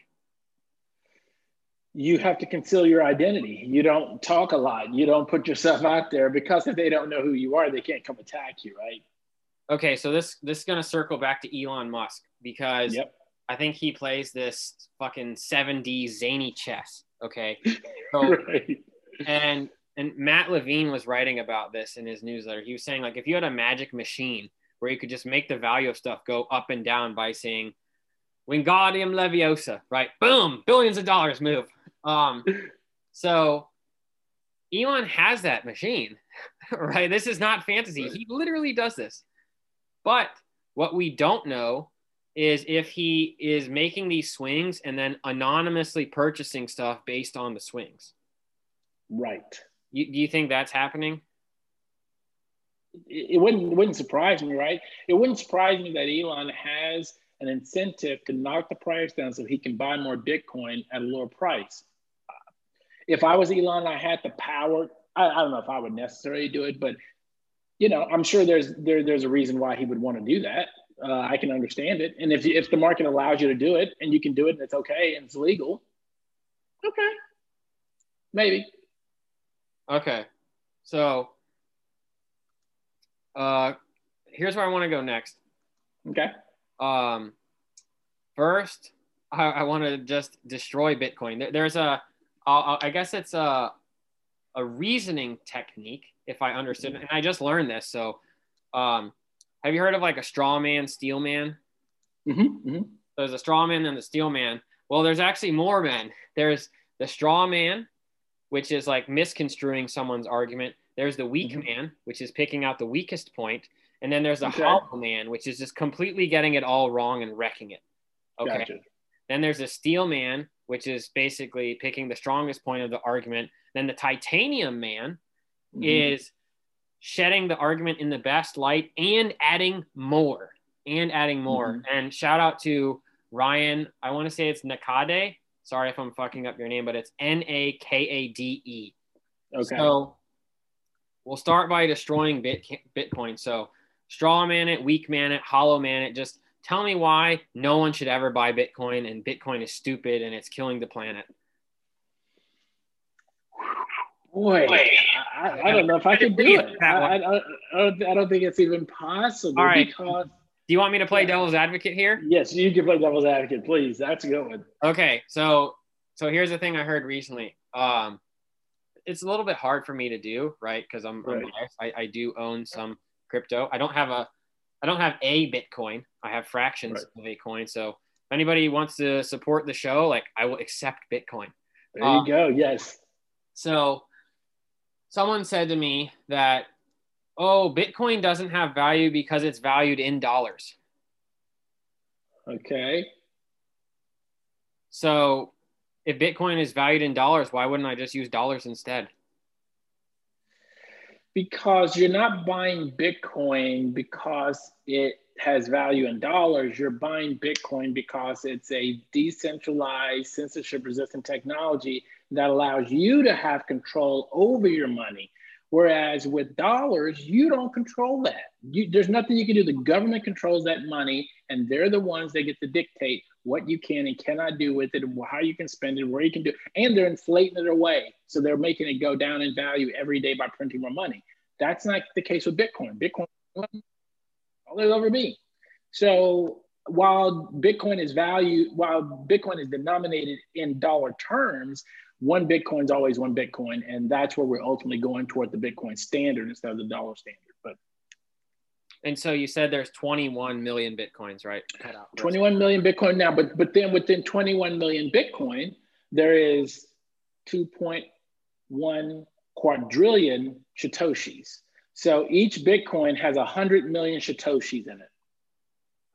You have to conceal your identity. You don't talk a lot. You don't put yourself out there because if they don't know who you are, they can't come attack you, right? Okay, so this this is gonna circle back to Elon Musk because yep. I think he plays this fucking 7D zany chess. Okay. So, right. And and Matt Levine was writing about this in his newsletter. He was saying like if you had a magic machine where you could just make the value of stuff go up and down by saying Wingardium Leviosa, right? Boom, billions of dollars move. Um, so Elon has that machine, right? This is not fantasy. He literally does this. But what we don't know is if he is making these swings and then anonymously purchasing stuff based on the swings. Right. You, do you think that's happening? It wouldn't wouldn't surprise me, right? It wouldn't surprise me that Elon has an incentive to knock the price down so he can buy more Bitcoin at a lower price. If I was Elon, I had the power. I, I don't know if I would necessarily do it, but you know, I'm sure there's there, there's a reason why he would want to do that. Uh, I can understand it, and if if the market allows you to do it, and you can do it, and it's okay, and it's legal, okay, maybe. Okay, so uh, here's where I want to go next. Okay. Um, first, I, I want to just destroy Bitcoin. There, there's a, I'll, I guess it's a, a reasoning technique, if I understood. And I just learned this. So, um, have you heard of like a straw man, steel man? Mm-hmm, mm-hmm. There's a straw man and the steel man. Well, there's actually more men. There's the straw man, which is like misconstruing someone's argument. There's the weak mm-hmm. man, which is picking out the weakest point. And then there's a okay. hollow man, which is just completely getting it all wrong and wrecking it. Okay. Gotcha. Then there's a steel man, which is basically picking the strongest point of the argument. Then the titanium man mm-hmm. is shedding the argument in the best light and adding more and adding more. Mm-hmm. And shout out to Ryan. I want to say it's Nakade. Sorry if I'm fucking up your name, but it's N A K A D E. Okay. So we'll start by destroying Bitcoin. So straw man it, weak man it, hollow man it. Just tell me why no one should ever buy Bitcoin and Bitcoin is stupid and it's killing the planet. Boy, I, I, don't know if I could do it. I, I, I, don't, I don't think it's even possible. All right. Because, do you want me to play devil's advocate here? Yes, you can play devil's advocate, please. That's a good one. Okay, so so here's the thing I heard recently. Um, it's a little bit hard for me to do, right? Because I'm, right. I'm I, I do own some crypto. I don't have a I don't have a Bitcoin. I have fractions right. of a coin. So if anybody wants to support the show, like I will accept Bitcoin. There you um, go. Yes. So someone said to me that, oh, Bitcoin doesn't have value because it's valued in dollars. Okay. So if Bitcoin is valued in dollars, why wouldn't I just use dollars instead? Because you're not buying Bitcoin because it has value in dollars. You're buying Bitcoin because it's a decentralized, censorship resistant technology that allows you to have control over your money. Whereas with dollars, you don't control that. You, there's nothing you can do. The government controls that money, and they're the ones that get to dictate what you can and cannot do with it, and how you can spend it, where you can do, it. and they're inflating it away. So they're making it go down in value every day by printing more money. That's not the case with Bitcoin. Bitcoin, all it'll ever be. So while Bitcoin is valued, while Bitcoin is denominated in dollar terms, one Bitcoin is always one Bitcoin, and that's where we're ultimately going toward the Bitcoin standard instead of the dollar standard. But and so you said there's 21 million Bitcoins, right? Cut out 21 million Bitcoin now, but but then within 21 million Bitcoin, there is 2.1 quadrillion satoshis. So each Bitcoin has 100 million satoshis in it.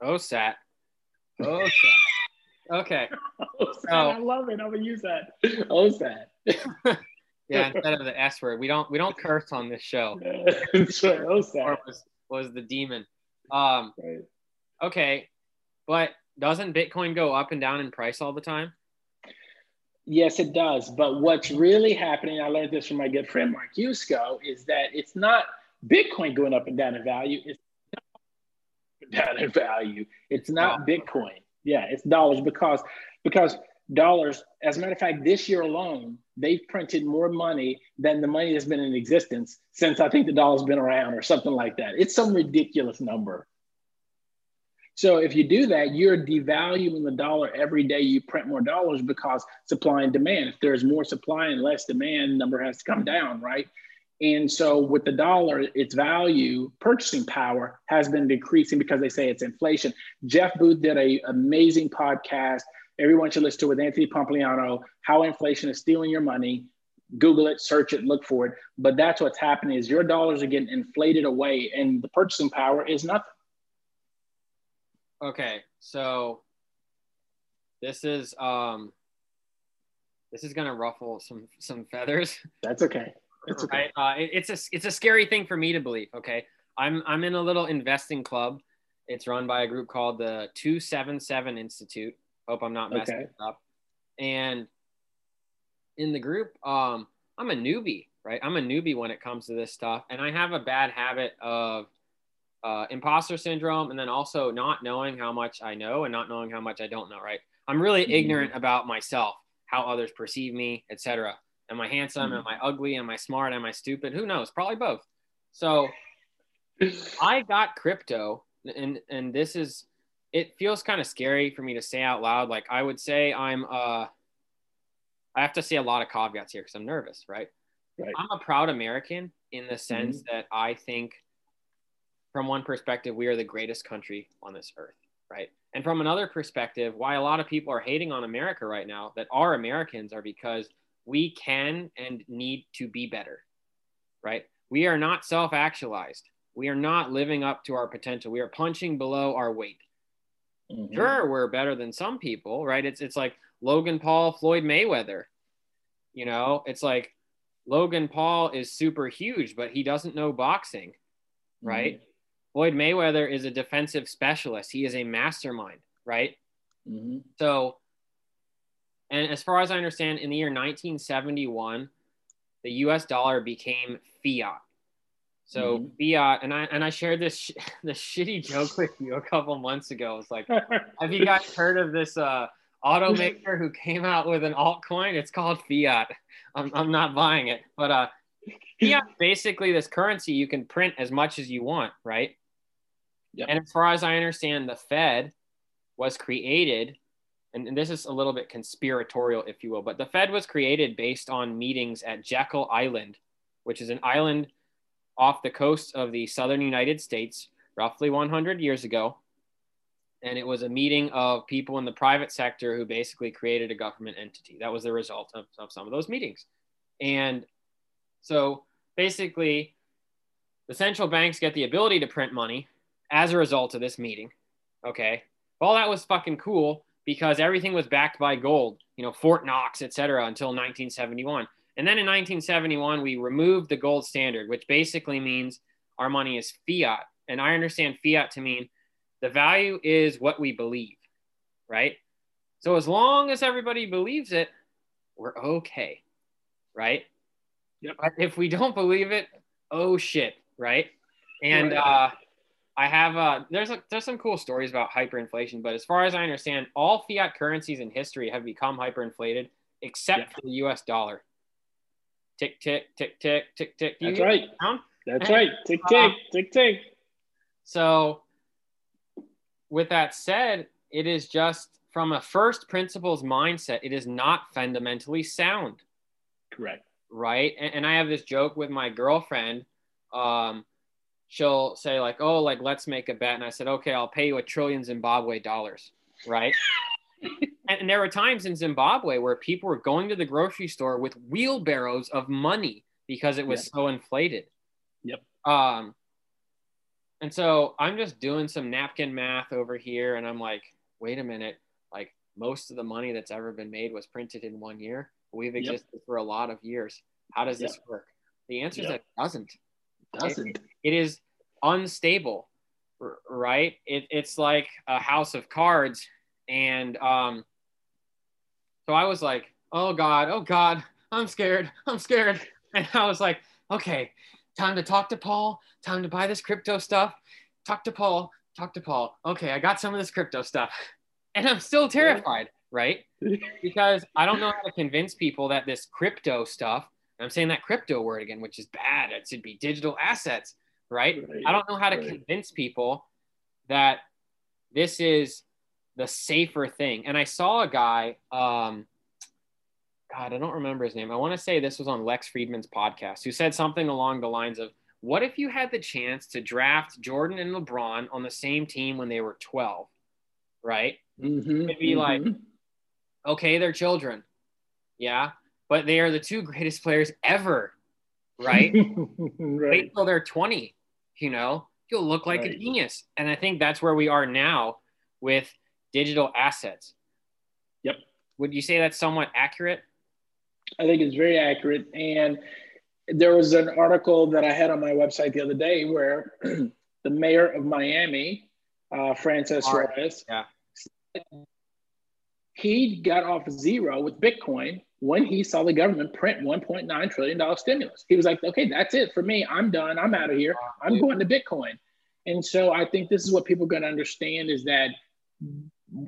Oh Sat. Oh, sat. Okay. Oh, so, I love it. I'm gonna use that. Oh, sad. yeah, instead of the S word, we don't we don't curse on this show. Oh, sad. Was, was the demon. Um. Right. Okay, but doesn't Bitcoin go up and down in price all the time? Yes, it does. But what's really happening, I learned this from my good friend Mark Yusko, is that it's not Bitcoin going up and down in value. It's down in value. It's not oh. Bitcoin. Yeah, it's dollars because because dollars. As a matter of fact, this year alone, they've printed more money than the money that's been in existence since I think the dollar's been around or something like that. It's some ridiculous number. So if you do that, you're devaluing the dollar every day you print more dollars because supply and demand. If there's more supply and less demand, number has to come down, right? And so with the dollar, its value, purchasing power has been decreasing because they say it's inflation. Jeff Booth did a amazing podcast. Everyone should listen to with Anthony Pompliano, how inflation is stealing your money. Google it, search it, look for it. But that's what's happening is your dollars are getting inflated away and the purchasing power is nothing. Okay. So this is um this is gonna ruffle some some feathers. That's okay. It's okay. Right? Uh, it, it's a it's a scary thing for me to believe. Okay, I'm I'm in a little investing club. It's run by a group called the Two Seven Seven Institute. Hope I'm not messing okay. up. And in the group, um, I'm a newbie, right? I'm a newbie when it comes to this stuff, and I have a bad habit of uh, imposter syndrome, and then also not knowing how much I know and not knowing how much I don't know. Right? I'm really mm-hmm. ignorant about myself, how others perceive me, etc. Am I handsome? Mm-hmm. Am I ugly? Am I smart? Am I stupid? Who knows? Probably both. So I got crypto, and and this is it feels kind of scary for me to say out loud. Like I would say I'm uh I have to say a lot of caveats here because I'm nervous, right? right? I'm a proud American in the sense mm-hmm. that I think from one perspective, we are the greatest country on this earth, right? And from another perspective, why a lot of people are hating on America right now that are Americans are because we can and need to be better, right? We are not self actualized. We are not living up to our potential. We are punching below our weight. Mm-hmm. Sure, we're better than some people, right? It's, it's like Logan Paul, Floyd Mayweather. You know, it's like Logan Paul is super huge, but he doesn't know boxing, right? Mm-hmm. Floyd Mayweather is a defensive specialist. He is a mastermind, right? Mm-hmm. So and as far as I understand, in the year 1971, the U.S. dollar became fiat. So mm-hmm. fiat, and I and I shared this sh- this shitty joke with you a couple months ago. It's like, have you guys heard of this uh, automaker who came out with an altcoin. It's called fiat. I'm, I'm not buying it, but uh, fiat basically this currency you can print as much as you want, right? Yep. And as far as I understand, the Fed was created, and, and this is a little bit conspiratorial, if you will, but the Fed was created based on meetings at Jekyll Island, which is an island off the coast of the southern United States, roughly 100 years ago and it was a meeting of people in the private sector who basically created a government entity. That was the result of, of some of those meetings. And so basically, the central banks get the ability to print money as a result of this meeting. Okay. All that was fucking cool because everything was backed by gold, you know, Fort Knox, et cetera, until 1971. And then in 1971, we removed the gold standard, which basically means our money is fiat. And I understand fiat to mean the value is what we believe, right? So as long as everybody believes it, we're okay, right? Yep. But if we don't believe it, oh shit, right? And uh, I have uh, there's a, there's some cool stories about hyperinflation, but as far as I understand, all fiat currencies in history have become hyperinflated except yep. for the U.S. dollar. Tick tick tick tick tick tick. That's right. That's right. Tick tick uh, tick tick. So with that said, it is just from a first principles mindset, it is not fundamentally sound. Correct. Right. And, and I have this joke with my girlfriend. Um, she'll say, like, oh, like, let's make a bet. And I said, okay, I'll pay you a trillion Zimbabwe dollars. Right. and, there were times in Zimbabwe where people were going to the grocery store with wheelbarrows of money because it was yep. so inflated. Yep. Um, and so I'm just doing some napkin math over here, and I'm like, wait a minute, like most of the money that's ever been made was printed in one year. We've existed yep. for a lot of years. How does yep. this work? The answer is that it doesn't. Doesn't. It, it is unstable, right? It, it's like a house of cards, and um, so I was like, oh God, oh God, I'm scared, I'm scared, and I was like, okay, time to talk to Paul, time to buy this crypto stuff. Talk to Paul, talk to Paul. Okay, I got some of this crypto stuff. And I'm still terrified, right? Because I don't know how to convince people that this crypto stuff, I'm saying that crypto word again, which is bad. It should be digital assets, right? right I don't know how to right. convince people that this is the safer thing. And I saw a guy, um, God, I don't remember his name. I want to say this was on Lex Fridman's podcast, who said something along the lines of, What if you had the chance to draft Jordan and LeBron on the same team when they were 12? Right? Mm-hmm, It'd be mm-hmm. like, okay, they're children. Yeah. But they are the two greatest players ever. Right? right. Wait till they're 20, you know, you'll look like right. a genius. And I think that's where we are now with digital assets. Yep. Would you say that's somewhat accurate? I think it's very accurate. And there was an article that I had on my website the other day where the mayor of Miami, uh, Francis Suarez, yeah. He got off zero with Bitcoin when he saw the government print $1.9 trillion stimulus. He was like, okay, that's it for me. I'm done. I'm out of here. I'm going to Bitcoin. And so I think this is what people are going to understand is that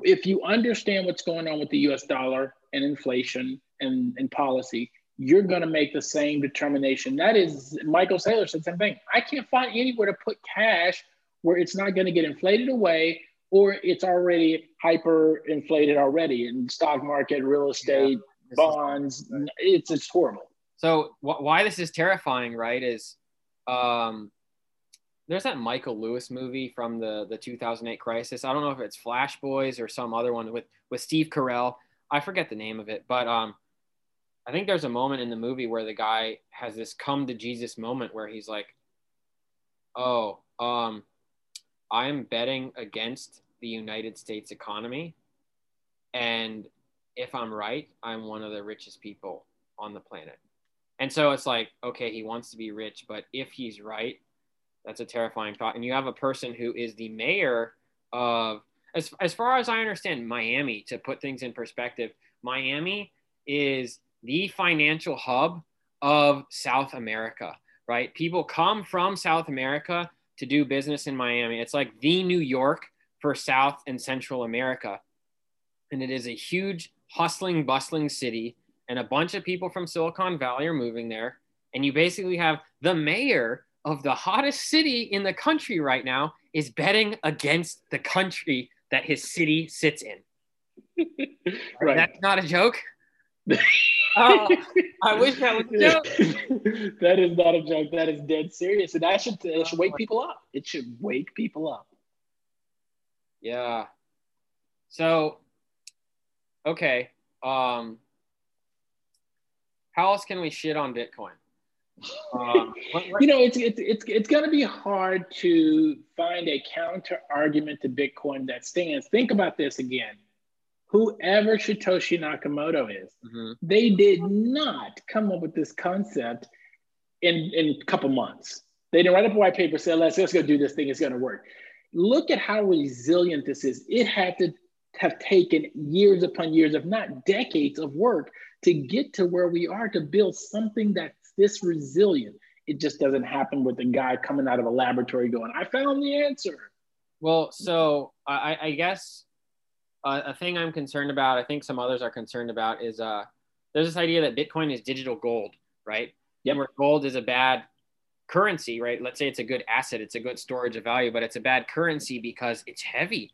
if you understand what's going on with the US dollar and inflation, and, and policy, you're going to make the same determination. That is, Michael Saylor said the same thing. I can't find anywhere to put cash where it's not going to get inflated away or it's already hyper inflated already in stock market, real estate, yeah, bonds. Is, it's, it's horrible. So wh- why this is terrifying, right, is um, there's that Michael Lewis movie from the, the 2008 crisis. I don't know if it's Flash Boys or some other one with, with Steve Carell. I forget the name of it, but um, – I think there's a moment in the movie where the guy has this come to Jesus moment where he's like, "Oh, um, I'm betting against the United States economy, and if I'm right, I'm one of the richest people on the planet." And so it's like, okay, he wants to be rich, but if he's right, that's a terrifying thought. And you have a person who is the mayor of, as, as far as I understand, Miami, to put things in perspective, Miami is the financial hub of South America, right? People come from South America to do business in Miami. It's like the New York for South and Central America. and it is a huge, hustling, bustling city, and a bunch of people from Silicon Valley are moving there. And you basically have the mayor of the hottest city in the country right now is betting against the country that his city sits in. right. That's not a joke. Oh, I wish that was a joke. that is not a joke. That is dead serious. And that should, that should wake people up. It should wake people up. Yeah. So, okay. Um, how else can we shit on Bitcoin? Um, what, what? you know, it's it's it's it's going to be hard to find a counter argument to Bitcoin that stands. Think about this again. Whoever Satoshi Nakamoto is, mm-hmm. they did not come up with this concept in in a couple months. They didn't write up a white paper say let's let's go do this thing. It's going to work. Look at how resilient this is. It had to have taken years upon years, if not decades, of work to get to where we are to build something that's this resilient. It just doesn't happen with a guy coming out of a laboratory going, I found the answer. Well, so I, I guess a thing I'm concerned about, I think some others are concerned about, is uh, there's this idea that Bitcoin is digital gold, right? Yeah. Where gold is a bad currency, right? Let's say it's a good asset, it's a good storage of value, but it's a bad currency because it's heavy.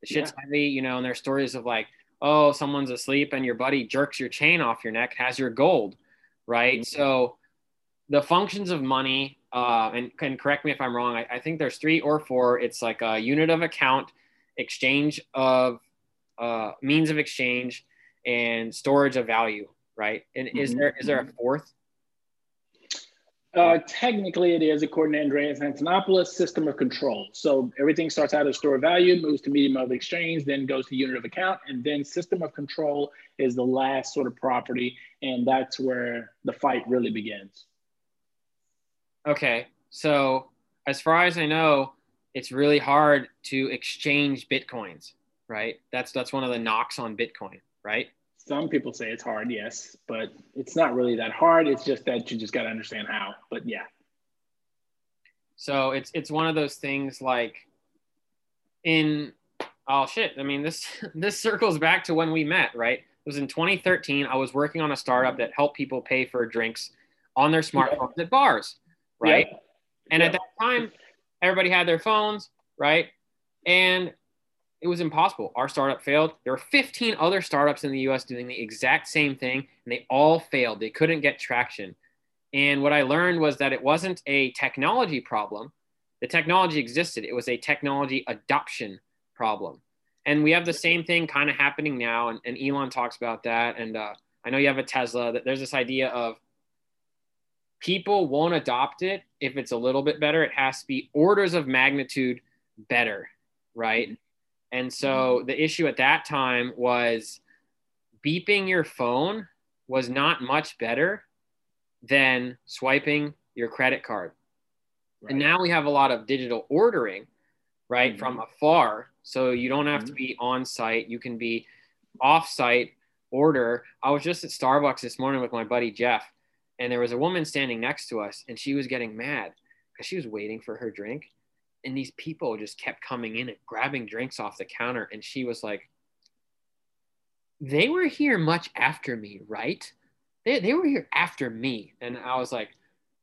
The shit's yeah. heavy, you know, and there's stories of like, oh, someone's asleep and your buddy jerks your chain off your neck, has your gold, right? Mm-hmm. So the functions of money, uh, and can correct me if I'm wrong, I, I, think there's three or four. It's like a unit of account, exchange of uh, means of exchange, and storage of value, right? And mm-hmm. is there is there a fourth? Uh, technically, it is, according to Andreas Antonopoulos, system of control. So everything starts out as store of value, moves to medium of exchange, then goes to unit of account, and then system of control is the last sort of property, and that's where the fight really begins. Okay, so as far as I know, it's really hard to exchange bitcoins, right? That's that's one of the knocks on Bitcoin, right? Some people say it's hard, yes, but it's not really that hard. It's just that you just got to understand how. But yeah. So it's it's one of those things like in oh shit. I mean this this circles back to when we met, right? It was in 2013. I was working on a startup that helped people pay for drinks on their smartphones at bars, right? And at that time, everybody had their phones, right? And it was impossible. Our startup failed. There were 15 other startups in the US doing the exact same thing, and they all failed. They couldn't get traction. And what I learned was that it wasn't a technology problem. The technology existed, it was a technology adoption problem. And we have the same thing kind of happening now. And, and Elon talks about that. And uh, I know you have a Tesla, that there's this idea of people won't adopt it if it's a little bit better. It has to be orders of magnitude better, right? And so mm-hmm. the issue at that time was beeping your phone was not much better than swiping your credit card. Right. And now we have a lot of digital ordering, right, mm-hmm. from afar. So you don't have mm-hmm. to be on site, you can be off site order. I was just at Starbucks this morning with my buddy Jeff, and there was a woman standing next to us, and she was getting mad because she was waiting for her drink and these people just kept coming in and grabbing drinks off the counter and she was like they were here much after me right? They, they were here after me. And i was like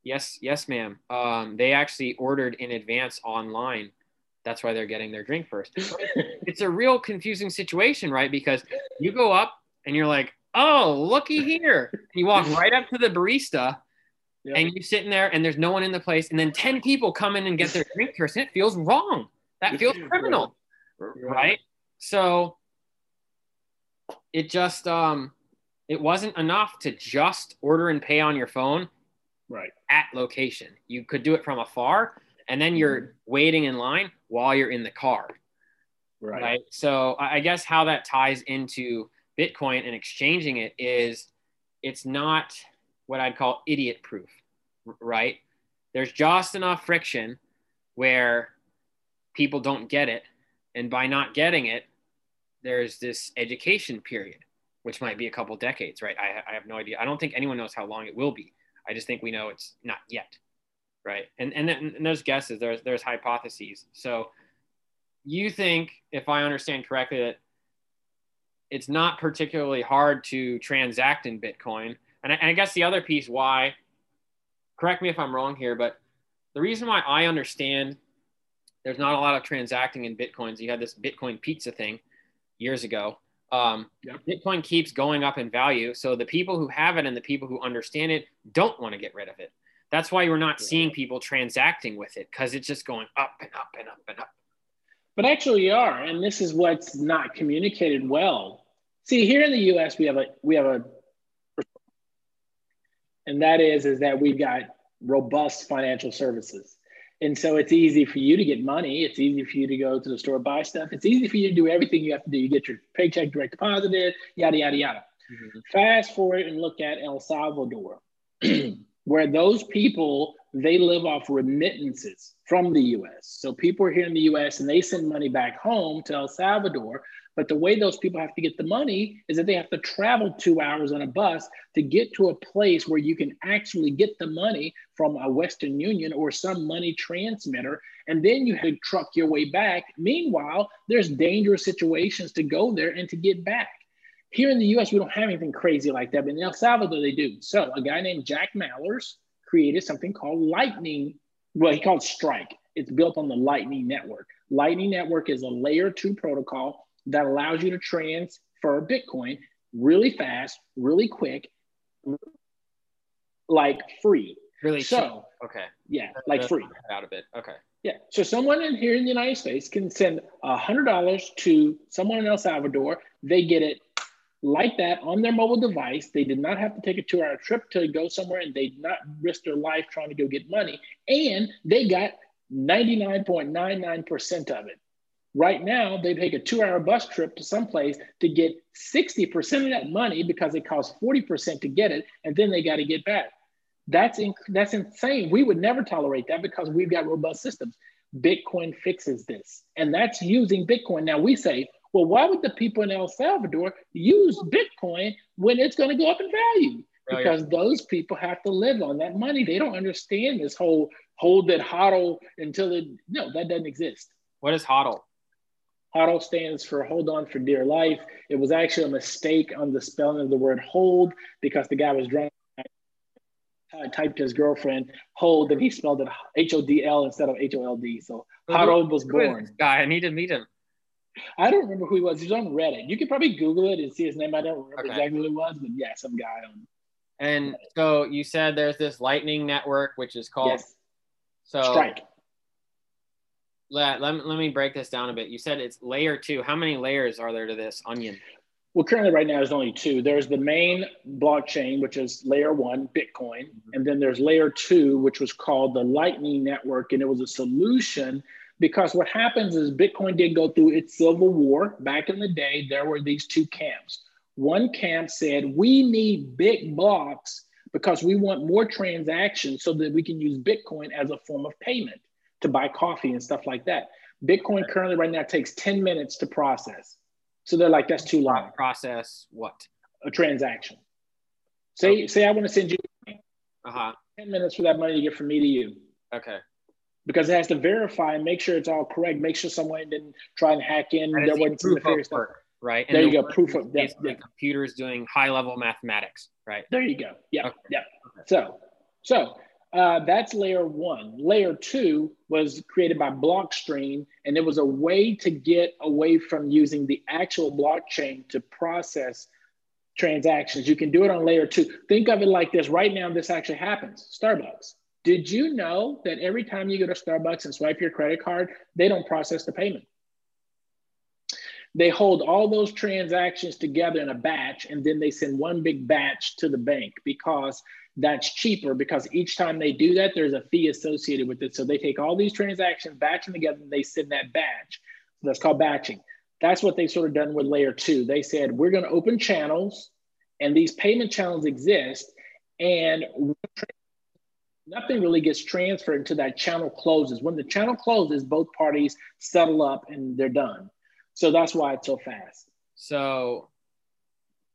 yes yes ma'am. Um, they actually ordered in advance online. That's why they're getting their drink first. It's a real confusing situation right? Because you go up and you're like oh looky here. You walk right up to the barista and you're sitting there and there's no one in the place, and then 10 people come in and get their drink first, and it feels wrong. That feels criminal. Right. right? So it just um it wasn't enough to just order and pay on your phone right at location. You could do it from afar and then you're mm-hmm. waiting in line while you're in the car. Right. right. So I guess how that ties into Bitcoin and exchanging it is it's not what I'd call idiot proof, right? There's just enough friction where people don't get it. And by not getting it, there's this education period, which might be a couple decades, right? I, I have no idea. I don't think anyone knows how long it will be. I just think we know it's not yet, right? And and, then, and there's guesses, there's there's hypotheses. So you think, if I understand correctly, that it's not particularly hard to transact in Bitcoin. And I, and I guess the other piece why, correct me if I'm wrong here, but the reason why I understand there's not a lot of transacting in Bitcoins, you had this Bitcoin pizza thing years ago. Um, yep. Bitcoin keeps going up in value. So the people who have it and the people who understand it don't want to get rid of it. That's why we're not seeing people transacting with it because it's just going up and up and up and up. But actually, you are, and this is what's not communicated well. See, here in the U.S., we have a we have a, and that is is that we've got robust financial services. And so it's easy for you to get money. It's easy for you to go to the store, buy stuff. It's easy for you to do everything you have to do. You get your paycheck direct deposited, yada, yada, yada. Mm-hmm. Fast forward and look at El Salvador, where those people, they live off remittances from the US. So people are here in the US and they send money back home to El Salvador but the way those people have to get the money is that they have to travel two hours on a bus to get to a place where you can actually get the money from a Western Union or some money transmitter. And then you have to truck your way back. Meanwhile, there's dangerous situations to go there and to get back. Here in the US, we don't have anything crazy like that, but in El Salvador, they do. So a guy named Jack Mallers created something called Lightning. Well, he called Strike. It's built on the Lightning Network. Lightning Network is a layer two protocol that allows you to transfer Bitcoin really fast, really quick, like free. Really so cheap. okay. Yeah, like free. Out of it. Okay. Yeah. So someone in here in the United States can send a hundred dollars to someone in El Salvador. They get it like that on their mobile device. They did not have to take a two-hour trip to go somewhere, and they did not risk their life trying to go get money. And they got 99.99% of it. Right now, they take a two hour bus trip to someplace to get 60% of that money because it costs 40% to get it, and then they got to get back. That's, that's insane. We would never tolerate that because we've got robust systems. Bitcoin fixes this, and that's using Bitcoin. Now we say, well, why would the people in El Salvador use Bitcoin when it's going to go up in value? Because those people have to live on that money. They don't understand this whole hold that hodl until it, no, that doesn't exist. What is hodl? HODL stands for hold on for dear life. It was actually a mistake on the spelling of the word hold because the guy was drunk. I typed his girlfriend hold and he spelled it H O D L instead of H O L D. So HODL was born. Guy, I need to meet him. I don't remember who he was. He's on Reddit. You can probably Google it and see his name. I don't remember okay. exactly who it was, but yeah, some guy on. And so you said there's this Lightning Network, which is called yes. so Strike let, let, let me break this down a bit. You said it's layer two. How many layers are there to this onion? Well, currently, right now, there's only two. There's the main blockchain, which is layer one, Bitcoin. Mm-hmm. And then there's layer two, which was called the Lightning Network. And it was a solution because what happens is Bitcoin did go through its civil war back in the day. There were these two camps. One camp said, We need big blocks because we want more transactions so that we can use Bitcoin as a form of payment to buy coffee and stuff like that. Bitcoin currently right now takes 10 minutes to process. So they're like, that's too long. Process what? A transaction. Say, okay. say I want to send you uh-huh. 10 minutes for that money to get from me to you. Okay. Because it has to verify and make sure it's all correct. Make sure someone didn't try and hack in. There wasn't some nefarious stuff. Right. And there you go. Proof of that. The computer's doing high level mathematics. Right. There you go. Yeah. Okay. Yeah. So, so uh, that's layer one. Layer two was created by Blockstream, and it was a way to get away from using the actual blockchain to process transactions. You can do it on layer two. Think of it like this right now, this actually happens Starbucks. Did you know that every time you go to Starbucks and swipe your credit card, they don't process the payment? They hold all those transactions together in a batch, and then they send one big batch to the bank because that's cheaper because each time they do that, there's a fee associated with it. So they take all these transactions, batch them together, and they send that batch. So that's called batching. That's what they sort of done with layer two. They said, we're going to open channels, and these payment channels exist, and nothing really gets transferred until that channel closes. When the channel closes, both parties settle up and they're done. So that's why it's so fast. So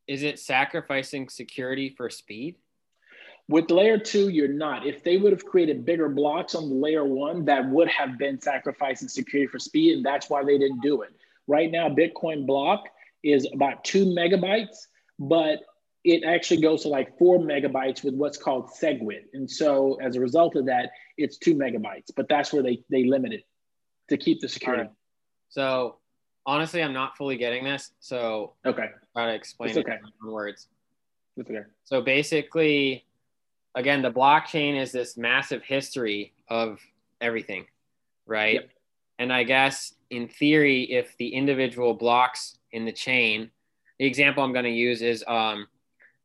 is it sacrificing security for speed? With layer two, you're not. If they would have created bigger blocks on the layer one, that would have been sacrificing security for speed, and that's why they didn't do it. Right now, Bitcoin block is about two megabytes, but it actually goes to like four megabytes with what's called SegWit. And so as a result of that, it's two megabytes, but that's where they, they limit it to keep the security. Right. So honestly, I'm not fully getting this. So okay, I try to explain it's okay. in words. It's okay. So basically, again, the blockchain is this massive history of everything, right? Yep. And I guess in theory, if the individual blocks in the chain, the example I'm going to use is, um,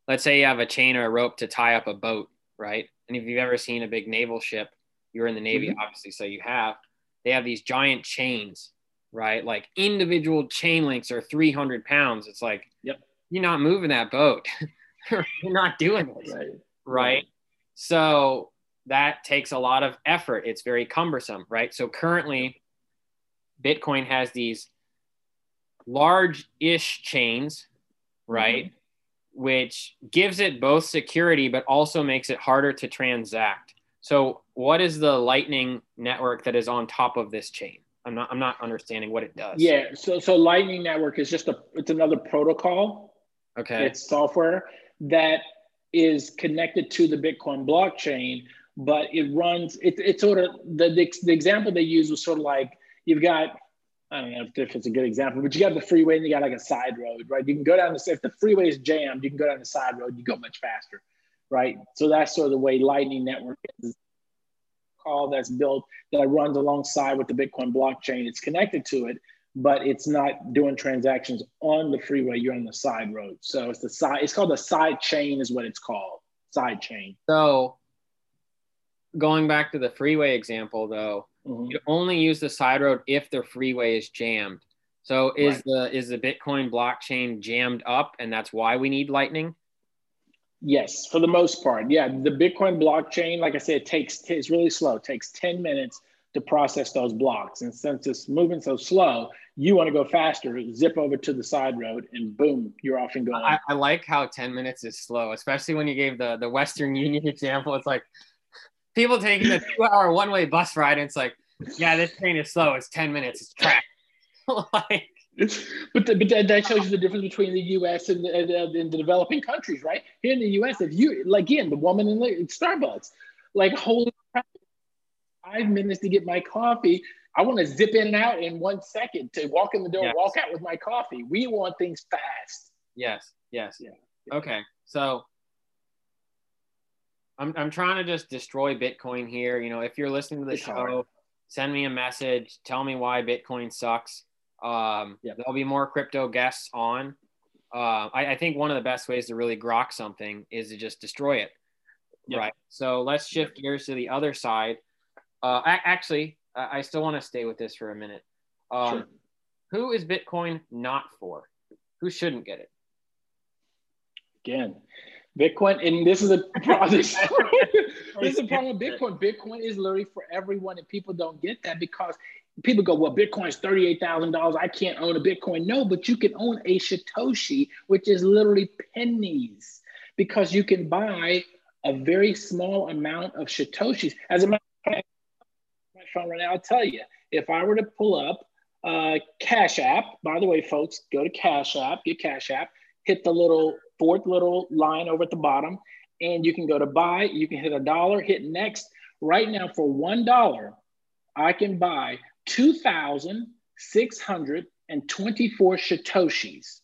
let's say you have a chain or a rope to tie up a boat, right? And if you've ever seen a big naval ship, you're in the Navy, mm-hmm. obviously, so you have. They have these giant chains right? Like individual chain links are 300 pounds. It's like, yep. you're not moving that boat. you're not doing this. Right. right. So that takes a lot of effort. It's very cumbersome, right? So currently, Bitcoin has these large ish chains, right? Mm-hmm. Which gives it both security, but also makes it harder to transact. So, what is the Lightning network that is on top of this chain? I'm not I'm not understanding what it does. Yeah, so so Lightning Network is just a it's another protocol. Okay. It's software that is connected to the Bitcoin blockchain, but it runs it, it's sort of the, the the example they use was sort of like you've got I don't know if it's a good example, but you got the freeway and you got like a side road, right? You can go down the if the freeway is jammed, you can go down the side road, you go much faster, right? So that's sort of the way Lightning Network is protocol that's built that runs alongside with the Bitcoin blockchain. It's connected to it, but it's not doing transactions on the freeway. You're on the side road. So it's the side. It's called the side chain, is what it's called. Side chain. So going back to the freeway example, though, mm-hmm. you only use the side road if the freeway is jammed. So is right. the is the Bitcoin blockchain jammed up, and that's why we need Lightning? Yes, for the most part. Yeah, the Bitcoin blockchain, like I said, it takes it's really slow. It takes 10 minutes to process those blocks. And since it's moving so slow, you want to go faster, zip over to the side road and boom, you're off and going. I, I like how 10 minutes is slow, especially when you gave the, the Western Union example. It's like people taking a two hour one way bus ride. And it's like, yeah, this train is slow. It's 10 minutes. It's track. like, but, the, but that shows you the difference between the U.S. and the, and the, developing countries, right? Here in the U.S., if you like again, the woman in the Starbucks, like holy five minutes to get my coffee. I want to zip in and out in one second to walk in the door, yes. walk out with my coffee. We want things fast. Yes. Yes. Yeah. Okay. So I'm I'm trying to just destroy Bitcoin here. You know, if you're listening to the it's show, hard. send me a message. Tell me why Bitcoin sucks. Um, yeah. There'll be more crypto guests on. Uh, I, I, think one of the best ways to really grok something is to just destroy it. Yeah. Right. So let's shift gears to the other side. Uh, I, actually, I, I still want to stay with this for a minute. Um, sure. Who is Bitcoin not for? Who shouldn't get it? Again, Bitcoin, and this is a problem. this is a problem with Bitcoin. Bitcoin is literally for everyone, and people don't get that because people go, well, Bitcoin is $38,000. I can't own a Bitcoin. No, but you can own a Satoshi, which is literally pennies because you can buy a very small amount of Satoshis. As a matter of fact, right now, I'll tell you, if I were to pull up uh, Cash App, by the way, folks, go to Cash App, get Cash App, hit the little fourth little line over at the bottom, and you can go to buy, you can hit a dollar, hit next. Right now, for $1, I can buy 2,624 Satoshis.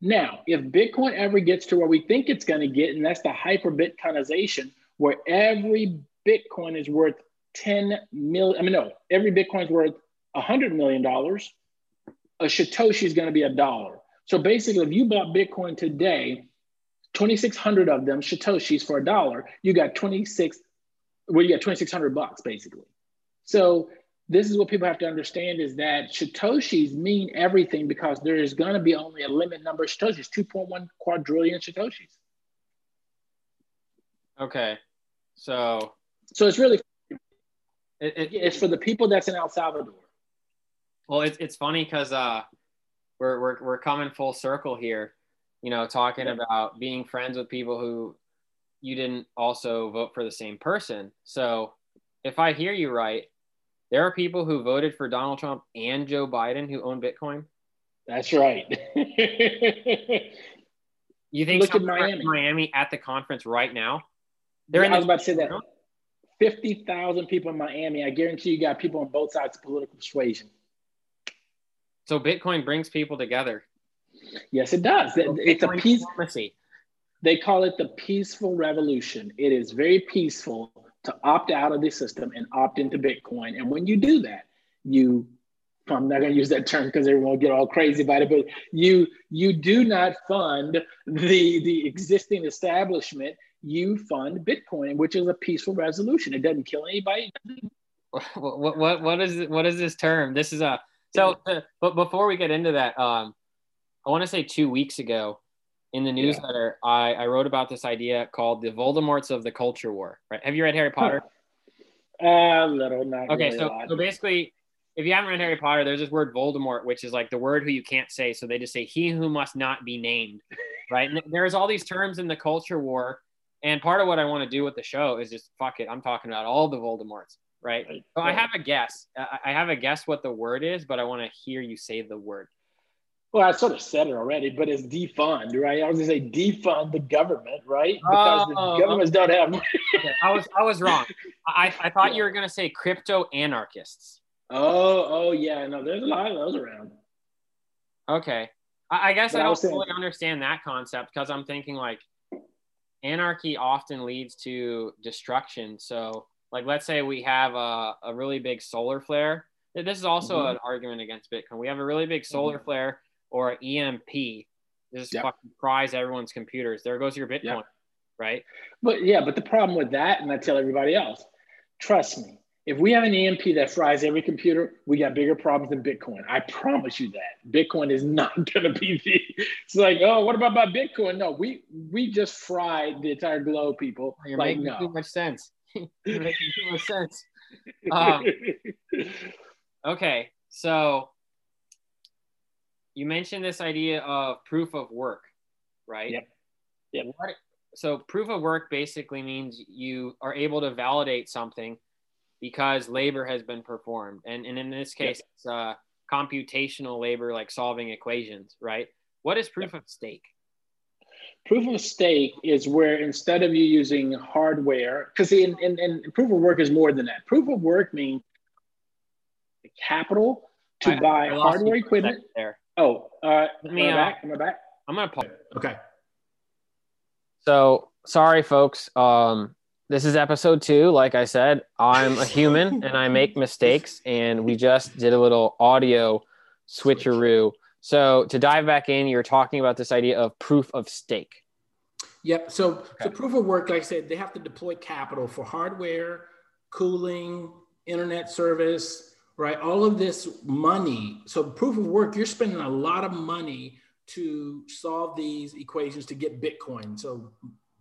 Now, if Bitcoin ever gets to where we think it's going to get, and that's the hyper Bitcoinization, where every Bitcoin is worth 10 million, I mean, no, every Bitcoin is worth $100 million, a Satoshi is going to be a dollar. So basically, if you bought Bitcoin today, 2,600 of them, Satoshis for a dollar, you got 26, well, you got 2,600 bucks basically. So this is what people have to understand is that Satoshis mean everything because there is going to be only a limit number of Satoshis, 2.1 quadrillion Satoshis. Okay. So, so it's really, it, it, it's for the people that's in El Salvador. Well, it's, it's funny because uh, we're, we're, we're coming full circle here, you know, talking yeah. about being friends with people who you didn't also vote for the same person. So if I hear you right, there are people who voted for Donald Trump and Joe Biden who own Bitcoin. That's right. you think Look at Miami. Miami at the conference right now? They're Yeah, in I was about to say that. 50,000 people in Miami. I guarantee you got people on both sides of political persuasion. So Bitcoin brings people together. Yes, it does. It- It's a peace. diplomacy. They call it the peaceful revolution. It is very peaceful to opt out of the system and opt into Bitcoin. And when you do that, you I'm not going to use that term because everyone will get all crazy about it, but you you do not fund the the existing establishment. You fund Bitcoin, which is a peaceful resolution. It doesn't kill anybody. what, what what is what is this term? This is a so. uh, but before we get into that, um, I want to say two weeks ago in the newsletter, I I wrote about this idea called the Voldemorts of the culture war. Right? Have you read Harry Potter? A little, not Okay, really so so basically, if you haven't read Harry Potter, there's this word Voldemort, which is like the word who you can't say. So they just say he who must not be named, right? And there's all these terms in the culture war, and part of what I want to do with the show is just fuck it. I'm talking about all the Voldemorts, right? Right, So I have a guess. I I have a guess what the word is, but I want to hear you say the word. Well, I sort of said it already, but it's defund, right? I was going to say defund the government, right? Because Oh, the governments don't have. Okay, I was I was wrong. I I thought you were gonna say crypto anarchists. Oh, oh yeah, no, there's a lot of those around. Okay. I, I guess But I I don't saying- fully understand that concept because I'm thinking like anarchy often leads to destruction. So, like, let's say we have a, a really big solar flare. This is also Mhm. an argument against Bitcoin. We have a really big solar flare or EMP. This Yep. fucking fries everyone's computers. There goes your Bitcoin, Yep. right? But yeah, but the problem with that, and I tell everybody else, trust me, if we have an EMP that fries every computer, we got bigger problems than Bitcoin. I promise you that. Bitcoin is not going to be the. It's like, oh, what about my Bitcoin? No, we we just fried the entire globe, people. You're like, making too much sense. You're making too much sense. Um, Okay, so you mentioned this idea of proof of work, right? Yep. Yep. What, so proof of work basically means you are able to validate something because labor has been performed, and, and in this case, it's uh, computational labor, like solving equations, right? What is proof of stake? proof of stake is where instead of you using hardware, because in, in, in proof of work is more than that. Proof of work means capital to I- buy I hardware you for a equipment. There, Oh, uh, Let am me, I uh, back? Am I back? I'm gonna pause. Okay. So sorry, folks. Um, this is episode two. Like I said, I'm a human and I make mistakes, and we just did a little audio switcheroo. So to dive back in, you're talking about this idea of proof of stake. Yep. So, Okay. so proof of work, like I said, they have to deploy capital for hardware, cooling, internet service, right? All of this money. So, proof of work, you're spending a lot of money to solve these equations to get Bitcoin. So,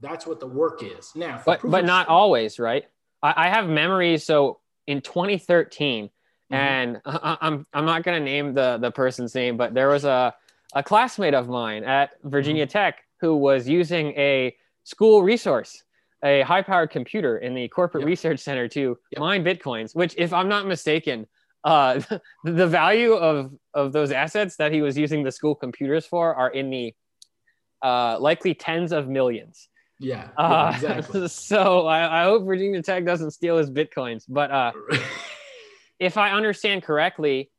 that's what the work is. Now, for But but not always, right? I, I have memories. So in 2013, Mhm. and I, I'm I'm not gonna name the the person's name, but there was a a classmate of mine at Virginia Mm-hmm. Tech who was using a school resource, a high powered computer in the corporate Yep. research center to Yep. mine bitcoins. Which, if I'm not mistaken, uh, the value of of those assets that he was using the school computers for are in the uh, likely tens of millions. Yeah, Uh, yeah, exactly. so I, I hope Virginia Tech doesn't steal his bitcoins. But uh, if I understand correctly,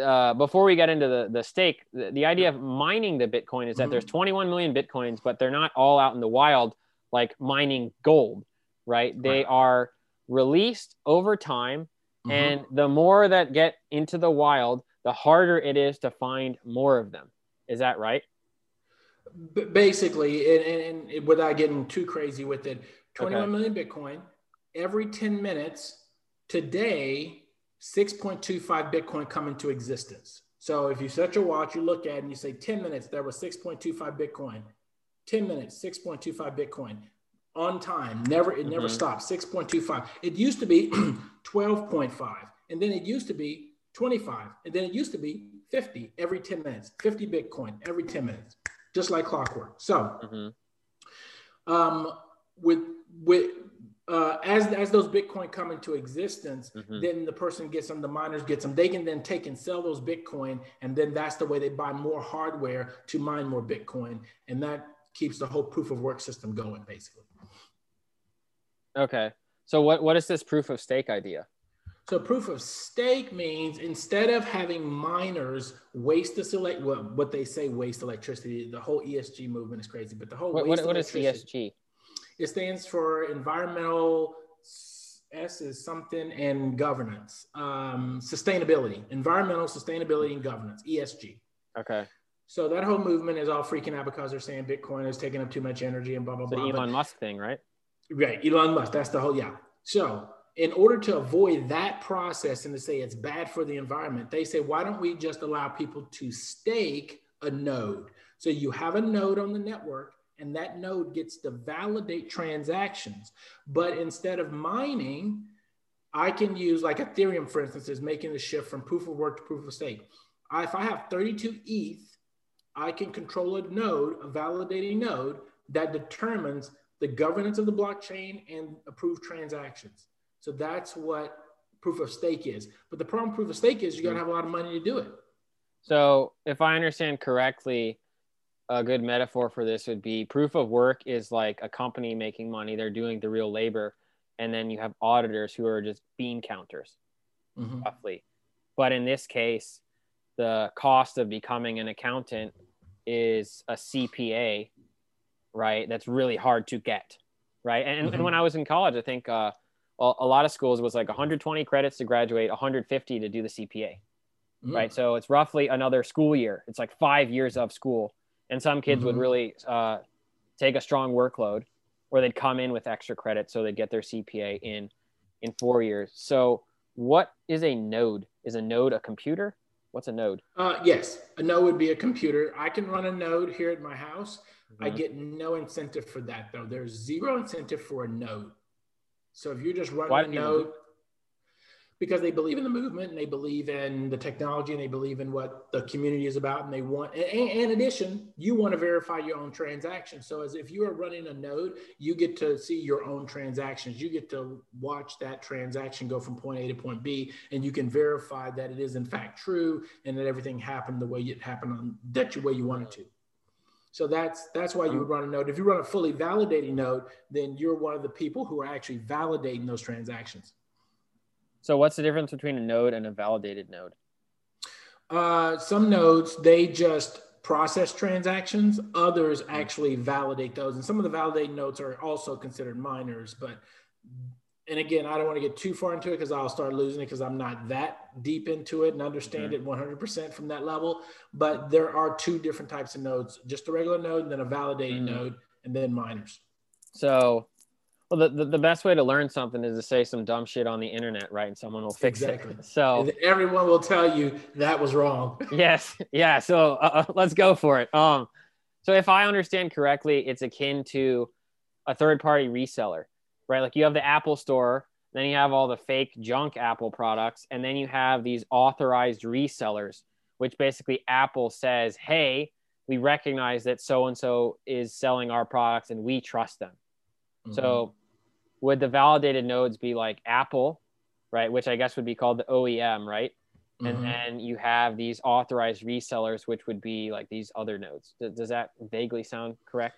uh, before we get into the, the stake, the, the idea of mining the Bitcoin is that Mhm. there's 21 million Bitcoins, but they're not all out in the wild like mining gold, right? They Right. are released over time. Mhm. And the more that get into the wild, the harder it is to find more of them. Is that right? Basically, and, and, and without getting too crazy with it, twenty-one Okay. million Bitcoin every 10 minutes today, 6.25 Bitcoin come into existence. So if you set your watch, you look at it and you say 10 minutes, there was 6.25 Bitcoin. 10 minutes, 6.25 Bitcoin on time. Never, it never Mhm. stopped. 6.25. It used to be 12.5. And then it used to be 25. And then it used to be 50 every 10 minutes. 50 Bitcoin every 10 minutes. Just like clockwork. So Mhm. um, with with uh, as as those Bitcoin come into existence, mm-hmm. then the person gets them, the miners get them. They can then take and sell those Bitcoin, and then that's the way they buy more hardware to mine more Bitcoin, and that keeps the whole proof of work system going, basically. Okay, so what what is this proof of stake idea? So proof of stake means instead of having miners waste this elect what, what they say waste electricity, the whole ESG movement is crazy, but the whole what, what, what is ESG? It stands for environmental S is something and governance, um, sustainability, environmental sustainability and governance, ESG. Okay. So that whole movement is all freaking out because they're saying Bitcoin is taking up too much energy and blah blah the blah. The Elon but, Musk thing, right? Right, Elon Musk. That's the whole yeah. So in order to avoid that process and to say it's bad for the environment, they say why don't we just allow people to stake a node? So you have a node on the network and that node gets to validate transactions. But instead of mining, I can use like Ethereum, for instance, is making the shift from proof of work to proof of stake. If I have 32 ETH, I can control a node, a validating node that determines the governance of the blockchain and approved transactions. So that's what proof of stake is. But the problem proof of stake is you got to have a lot of money to do it. So if I understand correctly, a good metaphor for this would be proof of work is like a company making money they're doing the real labor and then you have auditors who are just bean counters mm-hmm. roughly but in this case the cost of becoming an accountant is a cpa right that's really hard to get right and, mm-hmm. and when i was in college i think uh, a lot of schools was like 120 credits to graduate 150 to do the cpa mm. right? So it's roughly another school year. It's like five years of school. And some kids mm-hmm. would really uh, take a strong workload or they'd come in with extra credit so they'd get their cpa in in four years. So what is a node? Is a node a computer? What's a node? Uh, yes a node would be a computer. I can run a node here at my house. Mm-hmm. i get no incentive for that though. There's zero incentive for a node so if you're just running Why a node because they believe in the movement and they believe in the technology and they believe in what the community is about and they want and, and in addition you want to verify your own transactions. So as if you are running a node you get to see your own transactions. You get to watch that transaction go from point a to point b and you can verify that it is in fact true and that everything happened the way it happened on that way you wanted to so that's that's why you would run a node if you run a fully validating node then you're one of the people who are actually validating those transactions so what's the difference between a node and a validated node? Uh, some nodes, they just process transactions. Others actually validate those. And some of the validated nodes are also considered miners. But, and again, I don't want to get too far into it because I'll start losing it because I'm not that deep into it and understand mm-hmm. it 100% from that level. But there are two different types of nodes just a regular node and then a validating mm-hmm. node and then miners. So well, the, the, the, best way to learn something is to say some dumb shit on the internet, right? And someone will fix exactly. it. So and everyone will tell you that was wrong. yes. Yeah. So uh, uh, let's go for it. Um, so if I understand correctly, it's akin to a third party reseller, right? Like you have the Apple store, then you have all the fake junk Apple products, and then you have these authorized resellers, which basically Apple says, hey, we recognize that so and so is selling our products and we trust them. Mm-hmm. So would the validated nodes be like Apple, right? Which I guess would be called the OEM, right? Mm-hmm. And then you have these authorized resellers, which would be like these other nodes. Does, does that vaguely sound correct?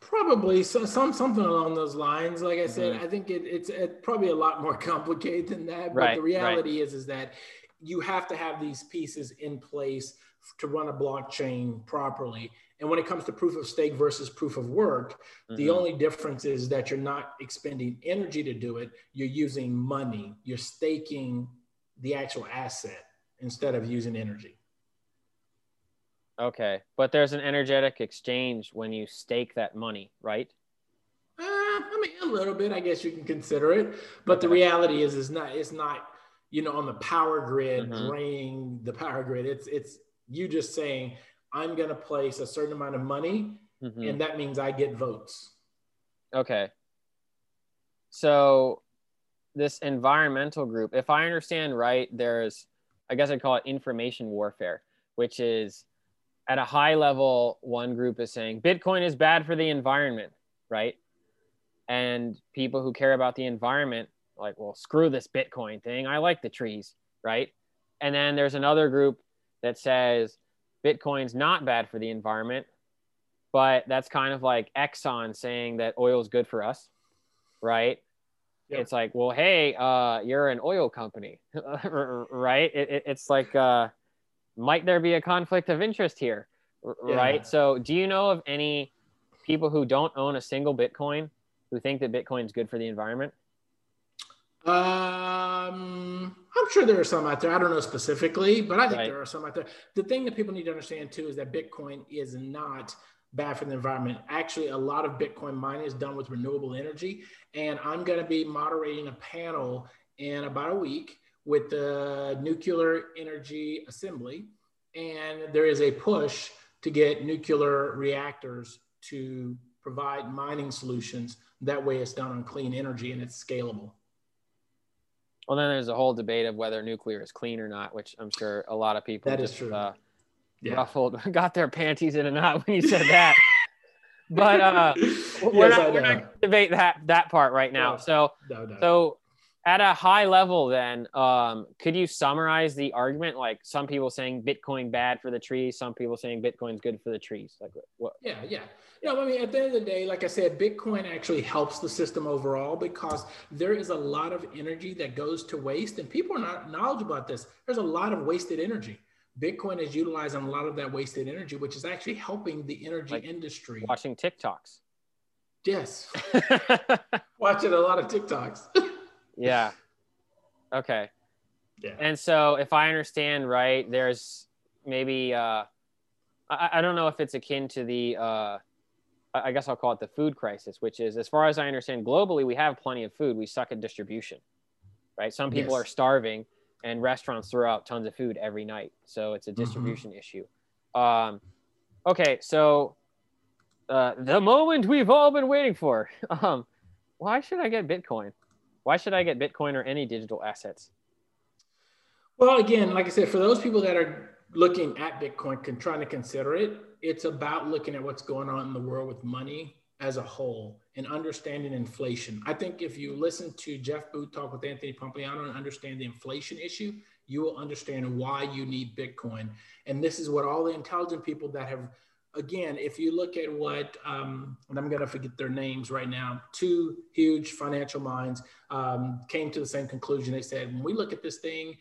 Probably so, some something along those lines. Like I said, mm-hmm. I think it, it's it, probably a lot more complicated than that. But right, the reality right. is is that you have to have these pieces in place to run a blockchain properly. And when it comes to proof of stake versus proof of work, mm-hmm. the only difference is that you're not expending energy to do it. You're using money. You're staking the actual asset instead of using energy. Okay. But there's an energetic exchange when you stake that money, right? Uh, I mean, a little bit, I guess you can consider it. But okay. the reality is, is not, it's not, you know, on the power grid, mm-hmm. draining the power grid. It's, it's you just saying, I'm going to place a certain amount of money, mm-hmm. and that means I get votes. Okay. So, this environmental group, if I understand right, there's, I guess I'd call it information warfare, which is at a high level, one group is saying Bitcoin is bad for the environment, right? and people who care about the environment like well screw this bitcoin thing i like the trees right and then there's another group that says bitcoin's not bad for the environment but that's kind of like exxon saying that oil is good for us right Yep. it's like well hey uh, you're an oil company right it, it, it's like uh, might there be a conflict of interest here R- Yeah. right so do you know of any people who don't own a single bitcoin who think that bitcoin's good for the environment Um, I'm sure there are some out there. I don't know specifically, but I think Right. there are some out there. The thing that people need to understand too is that Bitcoin is not bad for the environment. Actually, a lot of Bitcoin mining is done with renewable energy, and I'm going to be moderating a panel in about a week with the Nuclear Energy Assembly, and there is a push to get nuclear reactors to provide mining solutions. That way, it's done on clean energy and it's scalable. well then there's a whole debate of whether nuclear is clean or not which i'm sure a lot of people That is just, true. uh, Yeah. ruffled got their panties in a knot when you said that but uh we're Yes, not, we're not gonna debate that that part right now No. so No, no. So, at a high level, then, um, could you summarize the argument? Like some people saying Bitcoin bad for the trees, some people saying Bitcoin's good for the trees. Like what? Yeah, yeah. You know, I mean, at the end of the day, like I said, Bitcoin actually helps the system overall because there is a lot of energy that goes to waste, and people are not knowledgeable about this. There's a lot of wasted energy. Bitcoin is utilizing a lot of that wasted energy, which is actually helping the energy Like industry. Watching TikToks. Yes, watching a lot of TikToks. yeah. Okay. yeah. And so, if I understand right, there's maybe uh, I, I don't know if it's akin to the uh, I guess I'll call it the food crisis, which is as far as I understand, globally we have plenty of food. We suck at distribution, right? Some people Yes. are starving, and restaurants throw out tons of food every night, so it's a Mm-hmm. distribution issue. Um, okay, so uh, the moment we've all been waiting for. Um, why should I get Bitcoin? Why should I get Bitcoin or any digital assets? Well, again, like I said, for those people that are looking at Bitcoin, can trying to consider it, it's about looking at what's going on in the world with money as a whole and understanding inflation. I think if you listen to Jeff Booth talk with Anthony Pompliano and understand the inflation issue, you will understand why you need Bitcoin. And this is what all the intelligent people that have, again, if you look at what, um, and I'm going to forget their names right now, two huge financial minds um, came to the same conclusion. They said, when we look at this thing,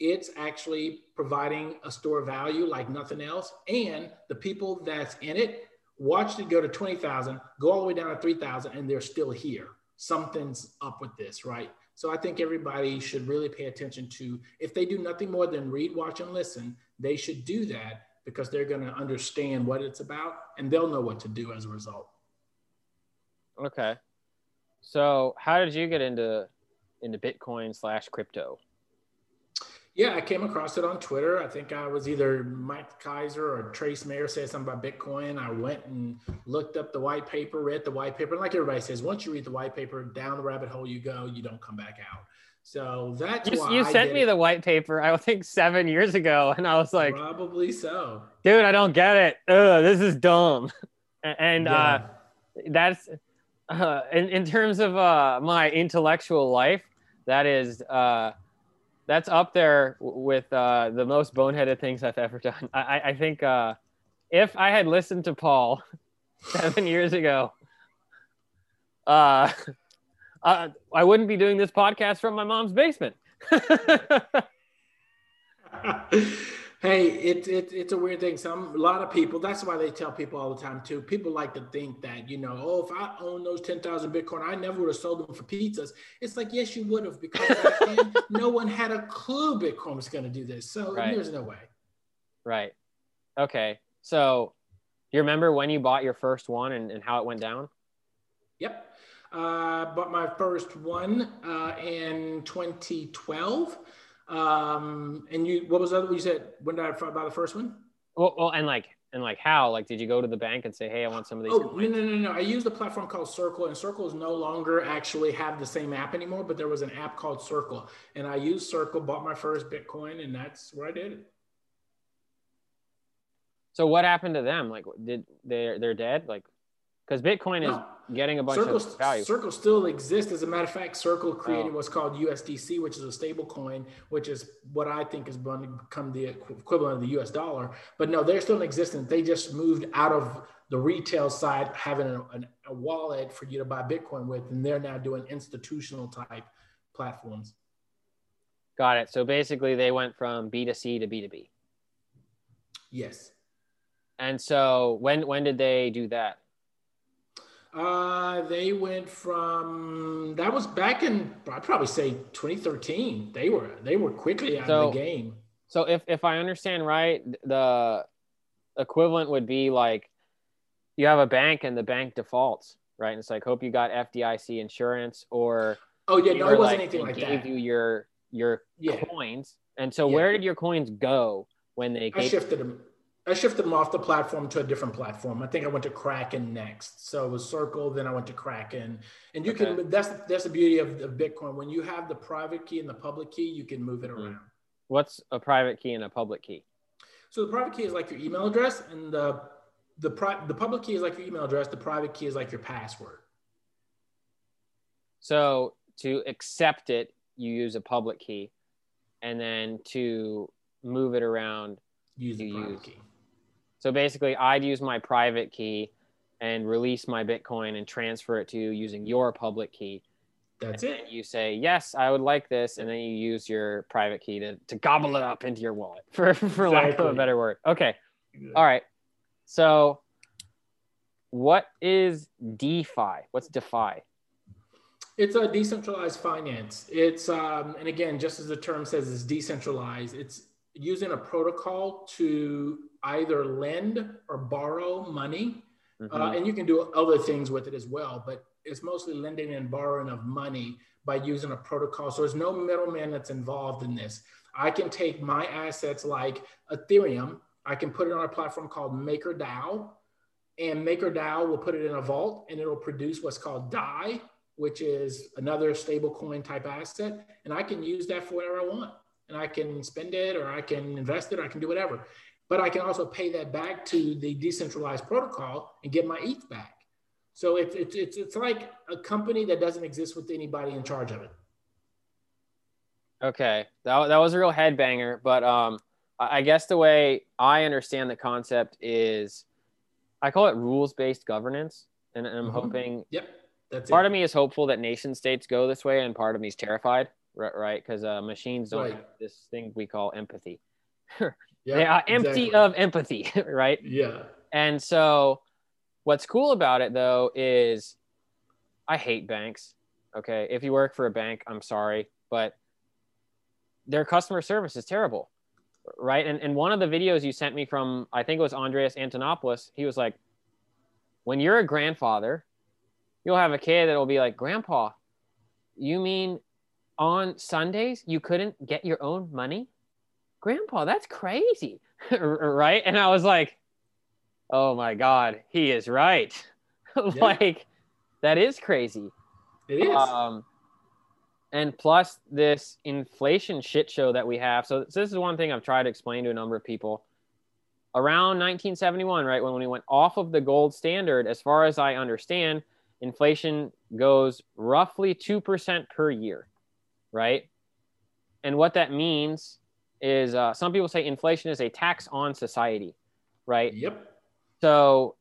it's actually providing a store value like nothing else. And the people that's in it watched it go to 20,000, go all the way down to 3,000, and they're still here. Something's up with this, right? So I think everybody should really pay attention to if they do nothing more than read, watch, and listen, they should do that because they're going to understand what it's about and they'll know what to do as a result. Okay. So how did you get into into Bitcoin slash crypto? Yeah, I came across it on Twitter. I think I was either Max Keiser or Trace Mayer said something about Bitcoin. I went and looked up the white paper, read the white paper. And like everybody says, once you read the white paper, down the rabbit hole you go, you don't come back out. So that's You, why you sent me it. the white paper, I think seven years ago, and I was like, probably so. dude, I don't get it. Ugh, this is dumb. And uh, that's uh, in, in terms of uh, my intellectual life, that is uh, that's up there with uh, the most boneheaded things I've ever done. I, I- I think uh, if I had listened to Paul seven years ago, uh, uh, I wouldn't be doing this podcast from my mom's basement. hey, it's it, it's a weird thing. Some a lot of people. That's why they tell people all the time too. People like to think that you know, oh, if I own those ten thousand Bitcoin, I never would have sold them for pizzas. It's like yes, you would have because then no one had a clue Bitcoin was going to do this. So Right. there's no way. Right. Okay. So, you remember when you bought your first one and, and how it went down? Yep. Uh, bought my first one uh, in 2012. Um, and you, what was the other? You said when did I buy the first one? Well, well, and like, and like, how? Like, did you go to the bank and say, "Hey, I want some of these"? Oh no no no no! I used a platform called Circle, and Circle is no longer actually have the same app anymore. But there was an app called Circle, and I used Circle, bought my first Bitcoin, and that's where I did it. So, what happened to them? Like, did they they're dead? Like, because Bitcoin is No. Getting a bunch Circle, of value. Circle still exists. As a matter of fact, Circle created oh. what's called USDC, which is a stable coin, which is what I think is going to become the equivalent of the US dollar. But no, they're still in existence. They just moved out of the retail side, having a, a wallet for you to buy Bitcoin with, and they're now doing institutional type platforms. Got it. So basically, they went from B2C to B2B. Yes. And so when when did they do that? Uh, they went from that was back in I'd probably say 2013. They were they were quickly out so, of the game. So if if I understand right, the equivalent would be like you have a bank and the bank defaults, right? And it's like hope you got FDIC insurance or oh yeah, no, it wasn't like, anything like gave that. you your your yeah. coins. And so yeah. where did your coins go when they I shifted them I shifted them off the platform to a different platform. I think I went to Kraken next. So it was Circle, then I went to Kraken. And you okay. can that's that's the beauty of, of, Bitcoin. When you have the private key and the public key, you can move it mm-hmm. around. What's a private key and a public key? So the private key is like your email address, and the the pri- the public key is like your email address. The private key is like your password. So to accept it, you use a public key, and then to move it around, use you use key. So basically, I'd use my private key and release my Bitcoin and transfer it to you using your public key. That's and it. You say, yes, I would like this. And then you use your private key to, to gobble it up into your wallet, for, for exactly. lack of a better word. Okay. All right. So, what is DeFi? What's DeFi? It's a decentralized finance. It's, um, and again, just as the term says, it's decentralized. It's using a protocol to either lend or borrow money. Uh, mm-hmm. Uh, and you can do other things with it as well, but it's mostly lending and borrowing of money by using a protocol. So there's no middleman that's involved in this. I can take my assets like Ethereum, I can put it on a platform called MakerDAO, and MakerDAO will put it in a vault and it'll produce what's called DAI, which is another stablecoin type asset. And I can use that for whatever I want. And I can spend it or I can invest it, or I can do whatever but I can also pay that back to the decentralized protocol and get my ETH back. So it's, it's, it's, it's like a company that doesn't exist with anybody in charge of it. Okay, that, that was a real headbanger, but um, I guess the way I understand the concept is I call it rules based governance. And, I'm mm-hmm. hoping, yep, that's part it. of me is hopeful that nation states go this way, and part of me is terrified, right? Because uh, machines don't right. have this thing we call empathy. Yeah, they are empty exactly. of empathy, right? Yeah. And so what's cool about it though is I hate banks. Okay. If you work for a bank, I'm sorry, but their customer service is terrible. Right. And, and one of the videos you sent me from, I think it was Andreas Antonopoulos, he was like, when you're a grandfather, you'll have a kid that will be like, Grandpa, you mean on Sundays you couldn't get your own money? Grandpa, that's crazy. right. And I was like, oh my God, he is right. like, that is crazy. It is. Um, and plus this inflation shit show that we have. So, so, this is one thing I've tried to explain to a number of people. Around 1971, right when we went off of the gold standard, as far as I understand, inflation goes roughly 2% per year, right? And what that means is uh, some people say inflation is a tax on society, right? Yep. So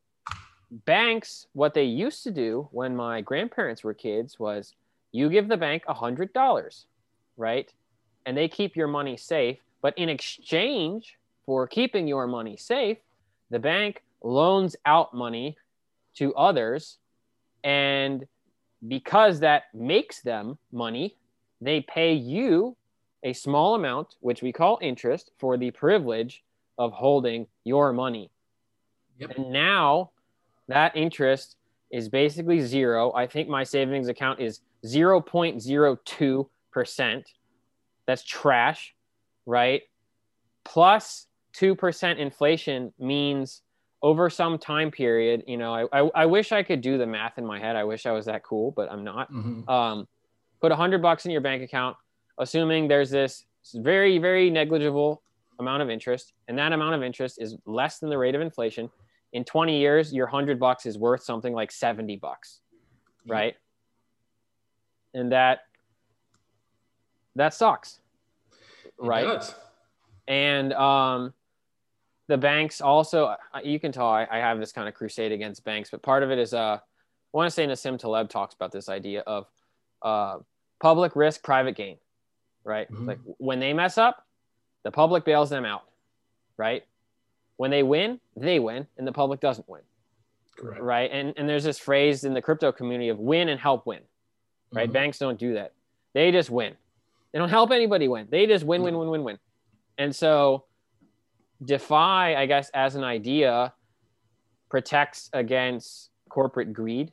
banks, what they used to do when my grandparents were kids was you give the bank a hundred dollars, right? And they keep your money safe. But in exchange for keeping your money safe, the bank loans out money to others. And because that makes them money, they pay you a small amount, which we call interest, for the privilege of holding your money. Yep. And now that interest is basically zero. I think my savings account is 0.02%. That's trash, right? Plus 2% inflation means over some time period, you know, I, I, I, wish I could do the math in my head. I wish I was that cool, but I'm not. Mm-hmm. Um, put a hundred bucks in your bank account assuming there's this very, very negligible amount of interest, and that amount of interest is less than the rate of inflation. In 20 years, your hundred bucks is worth something like 70 bucks, right? And that that sucks, right? And um, the banks also, uh, you can tell I, I have this kind of crusade against banks, but part of it is uh, I want to say Nassim Taleb talks about this idea of uh, public risk, private gain, right? Mhm. Like when they mess up, the public bails them out, right? When they win, they win, and the public doesn't win, Correct. right? And and there's this phrase in the crypto community of win and help win, right? Mhm. Banks don't do that. They just win. They don't help anybody win. They just win, win, win, win, win. And so DeFi, I guess, as an idea, protects against corporate greed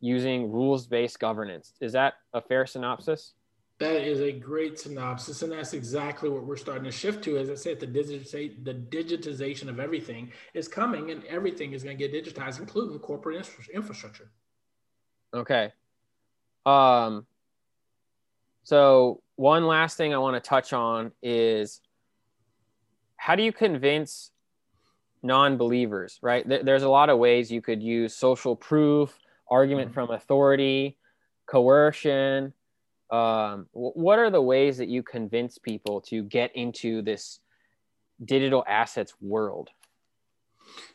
using rules-based governance. Is that a fair synopsis? That is a great synopsis, and that's exactly what we're starting to shift to. As I said, the digitization, the digitization of everything is coming, and everything is going to get digitized, including corporate infrastructure. Okay. Um, so one last thing I want to touch on is how do you convince non-believers, right? There's a lot of ways you could use social proof, argument Mhm. from authority, coercion. Um, what are the ways that you convince people to get into this digital assets world?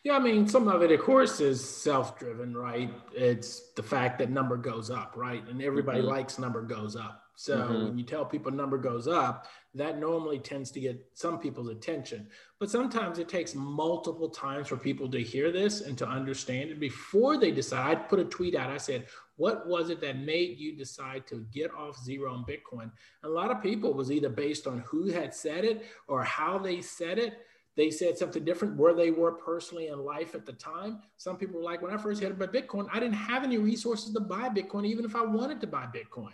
Yeah, I mean, some of it, of course, is self-driven, right? It's the fact that number goes up, right? And everybody Mhm. likes number goes up. So Mhm. when you tell people number goes up, that normally tends to get some people's attention. But sometimes it takes multiple times for people to hear this and to understand it before they decide. I put a tweet out. I said, "What was it that made you decide to get off zero on Bitcoin?" A lot of people was either based on who had said it or how they said it they said something different where they were personally in life at the time. Some people were like, when I first heard about Bitcoin, I didn't have any resources to buy Bitcoin, even if I wanted to buy Bitcoin.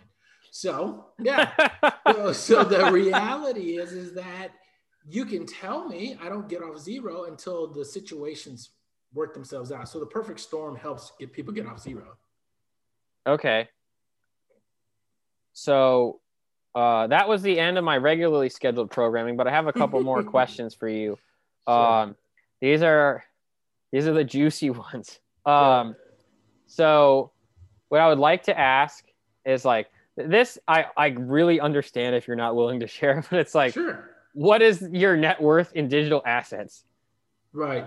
So, yeah. so, so the reality is, is that you can tell me I don't get off zero until the situations work themselves out. So the perfect storm helps get people get off zero. Okay. So uh, that was the end of my regularly scheduled programming, but I have a couple more questions for you. Um, these are these are the juicy ones. Um, so what I would like to ask is like this. I I really understand if you're not willing to share, but it's like, sure. what is your net worth in digital assets? Right.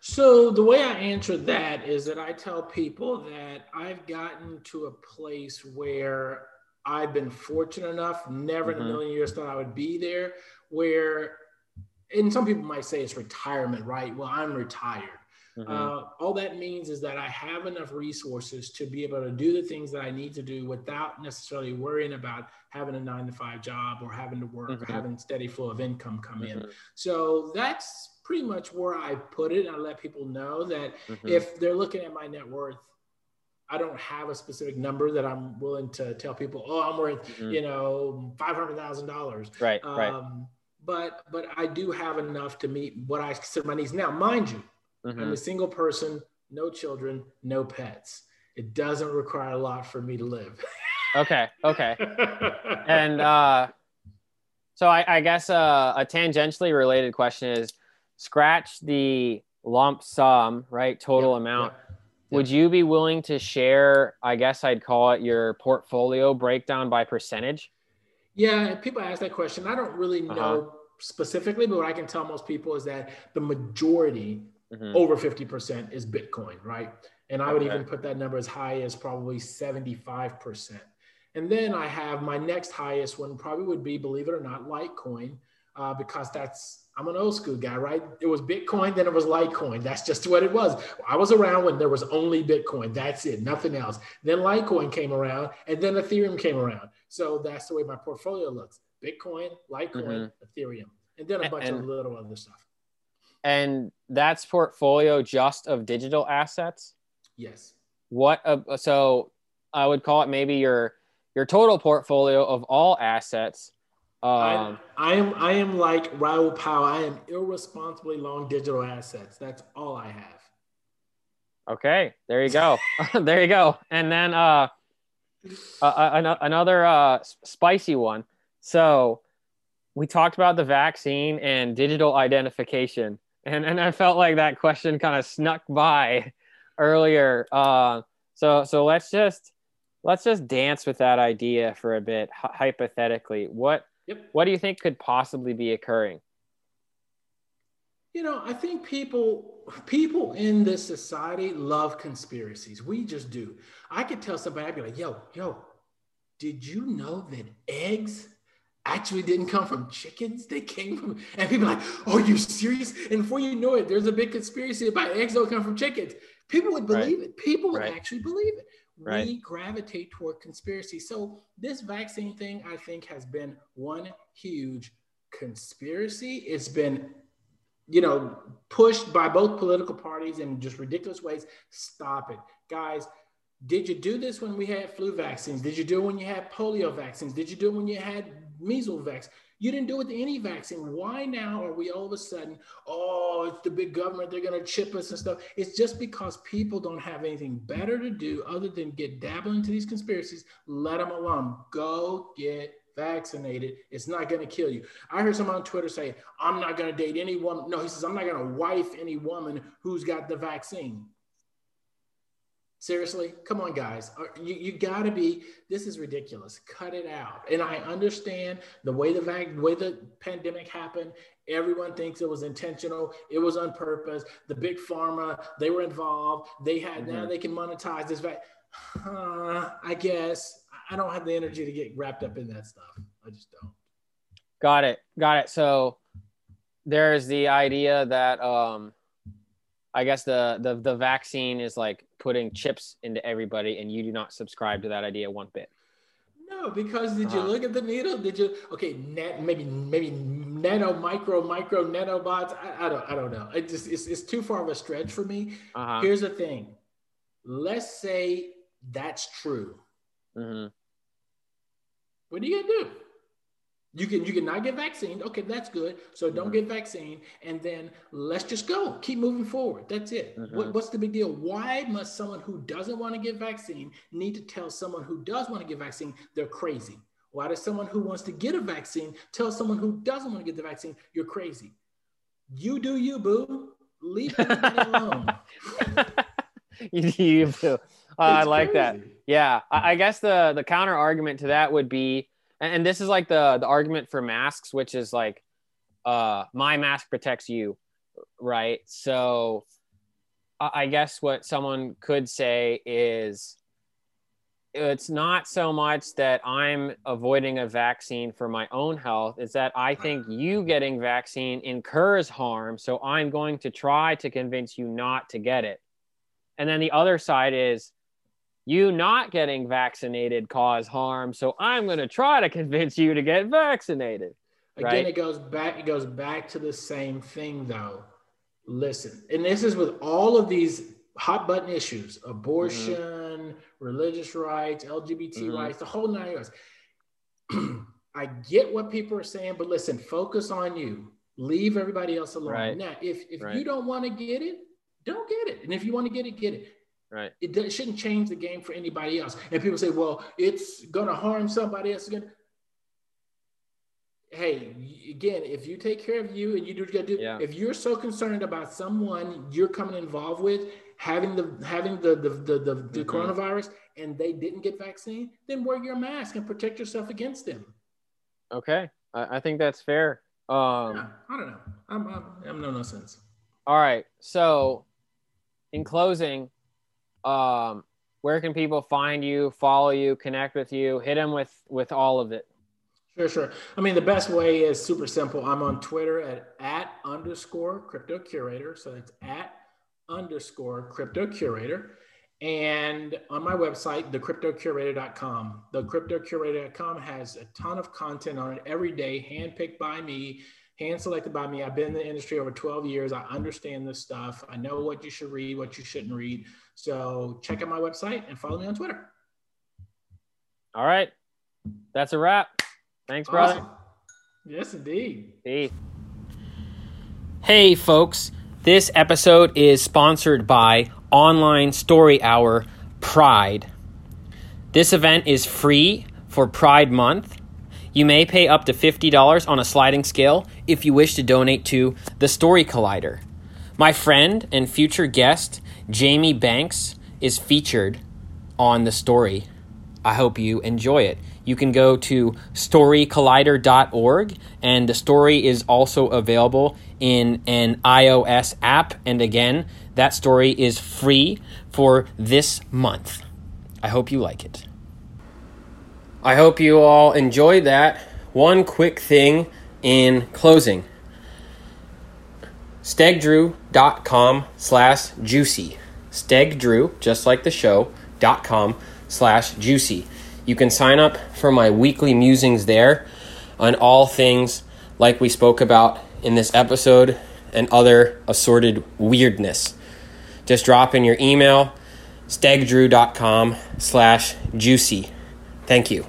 So the way I answer that is that I tell people that I've gotten to a place where I've been fortunate enough, never in Mhm. a million years thought I would be there, where, and some people might say it's retirement, right? Well, I'm retired. Mhm. Uh, all that means is that I have enough resources to be able to do the things that I need to do without necessarily worrying about having a nine to five job or having to work Mhm. or having steady flow of income come in. Mhm. So that's pretty much where I put it. I let people know that Mhm. if they're looking at my net worth, I don't have a specific number that I'm willing to tell people, oh, I'm worth, Mhm. you know, five hundred thousand dollars. right, right. Um, but but I do have enough to meet what I consider my needs. Now, mind you, I'm Mhm. a single person, no children, no pets. It doesn't require a lot for me to live. Okay, okay. and uh, so I, I guess uh, a tangentially related question is scratch the lump sum right total Yep, amount yep. would you be willing to share i guess i'd call it your portfolio breakdown by percentage Yeah, people ask that question. I don't really know Uh-huh. specifically, but what I can tell most people is that the majority, Mhm. over 50%, is Bitcoin, right? And I would Okay. even put that number as high as probably 75%. And then I have my next highest one, probably would be, believe it or not, Litecoin, uh, because that's, I'm an old school guy, right? It was Bitcoin, then it was Litecoin. That's just what it was. I was around when there was only Bitcoin. That's it, nothing else. Then Litecoin came around, and then Ethereum came around. So that's the way my portfolio looks Bitcoin, Litecoin, Ethereum, and then a bunch And- of little other stuff. and that's portfolio just of digital assets Yes. what uh, so i would call it maybe your your total portfolio of all assets um, I, I am I am like Raoul Pal. I am irresponsibly long digital assets. That's all I have. Okay, there you go. there you go. And then uh, uh, another uh, spicy one. So we talked about the vaccine and digital identification, and and I felt like that question kind of snuck by earlier. Uh, so so let's just let's just dance with that idea for a bit hypothetically what Yep. what do you think could possibly be occurring You know, I think people people in this society love conspiracies. We just do. I could tell somebody, I'd be like, yo, yo, did you know that eggs actually didn't come from chickens? They came from, and people are like, oh, you serious? And before you know it, there's a big conspiracy about eggs don't come from chickens. People would Right. believe it. People would Right. actually believe it. Right. We gravitate toward conspiracy. So this vaccine thing, I think, has been one huge conspiracy. It's been you know, pushed by both political parties in just ridiculous ways. Stop it. Guys, did you do this when we had flu vaccines? Did you do it when you had polio vaccines? Did you do it when you had measles vaccine? You didn't do it with any vaccine. Why now are we all of a sudden, oh, it's the big government, they're gonna chip us and stuff? It's just because people don't have anything better to do other than get dabbling into these conspiracies. Let them alone. Go get vaccinated. It's not going to kill you. I heard someone on Twitter say, I'm not going to date any woman. No, he says, I'm not going to wife any woman who's got the vaccine. Seriously, come on, guys. Uh, You, you got to be. This is ridiculous. Cut it out. And I understand the way the vac, way the pandemic happened. Everyone thinks it was intentional. It was on purpose. The big pharma, they were involved. They had now Mhm. they can monetize this vac. Uh, I guess I don't have the energy to get wrapped up in that stuff. I just don't. got it got it so there's the idea that um i guess the the, the vaccine is like putting chips into everybody and you do not subscribe to that idea one bit No, because did you Uh-huh. look at the needle? Did you okay? Net maybe maybe nano micro micro nanobots. I, I don't I don't know. It just it's, it's too far of a stretch for me. uh-huh Here's the thing. Let's say that's true. hmm What are you gonna do? You can you can not get vaccinated. Okay, that's good. So don't Mhm. get vaccine, and then let's just go. Keep moving forward. That's it. Mhm. What, what's the big deal? Why must someone who doesn't want to get vaccine need to tell someone who does want to get vaccine they're crazy? Why does someone who wants to get a vaccine tell someone who doesn't want to get the vaccine you're crazy? You do you, boo. Leave everybody alone. you, you do. Uh, I like that. Yeah, I, I guess the the counter argument to that would be, and, and this is like the the argument for masks, which is like, uh, my mask protects you, right? So, I, I guess what someone could say is, it's not so much that I'm avoiding a vaccine for my own health; it's that I think you getting vaccine incurs harm, so I'm going to try to convince you not to get it. And then the other side is you not getting vaccinated cause harm so i'm going to try to convince you to get vaccinated Again, Right. it goes back. It goes back to the same thing, though. Listen, and this is with all of these hot button issues: abortion, religious rights, LGBT Mhm. rights, the whole nine yards. I get what people are saying, but listen, focus on you. Leave everybody else alone. Right. Now, if if Right. you don't want to get it, don't get it. And if you want to get it, get it. Right It, it shouldn't change the game for anybody else. And people say, well, it's going to harm somebody else again. Hey, again, if you take care of you and you do what you got to do, Yeah. if you're so concerned about someone you're coming involved with having the having the the the, the, the Mhm. coronavirus and they didn't get vaccine, then wear your mask and protect yourself against them. okay i, I think that's fair um Yeah, I don't know. I'm I'm, I'm no nonsense. all right so in closing um where can people find you follow you connect with you hit them with with all of it Sure, sure. I mean, the best way is super simple. I'm on Twitter at at underscore crypto curator. So that's at underscore crypto curator. And on my website, thecryptocurator.com. Thecryptocurator.com has a ton of content on it every day, handpicked by me, hand selected by me. I've been in the industry over 12 years. I understand this stuff. I know what you should read, what you shouldn't read. So check out my website and follow me on Twitter. all right that's a wrap thanks brother Yes, indeed. Peace. Hey, folks. This episode is sponsored by Online Story Hour Pride. This event is free for Pride Month. You may pay up to $50 on a sliding scale if you wish to donate to the Story Collider. My friend and future guest, Jamie Banks, is featured on the story. I hope you enjoy it. You can go to storycollider.org, and the story is also available in an iOS app. And again, that story is free for this month. I hope you like it. I hope you all enjoyed that. One quick thing in closing stegdrew.com slash juicy. Stegdrew just like the show dot com slash juicy. You can sign up for my weekly musings there on all things like we spoke about in this episode and other assorted weirdness. Just drop in your email stegdrew.com slash juicy. Thank you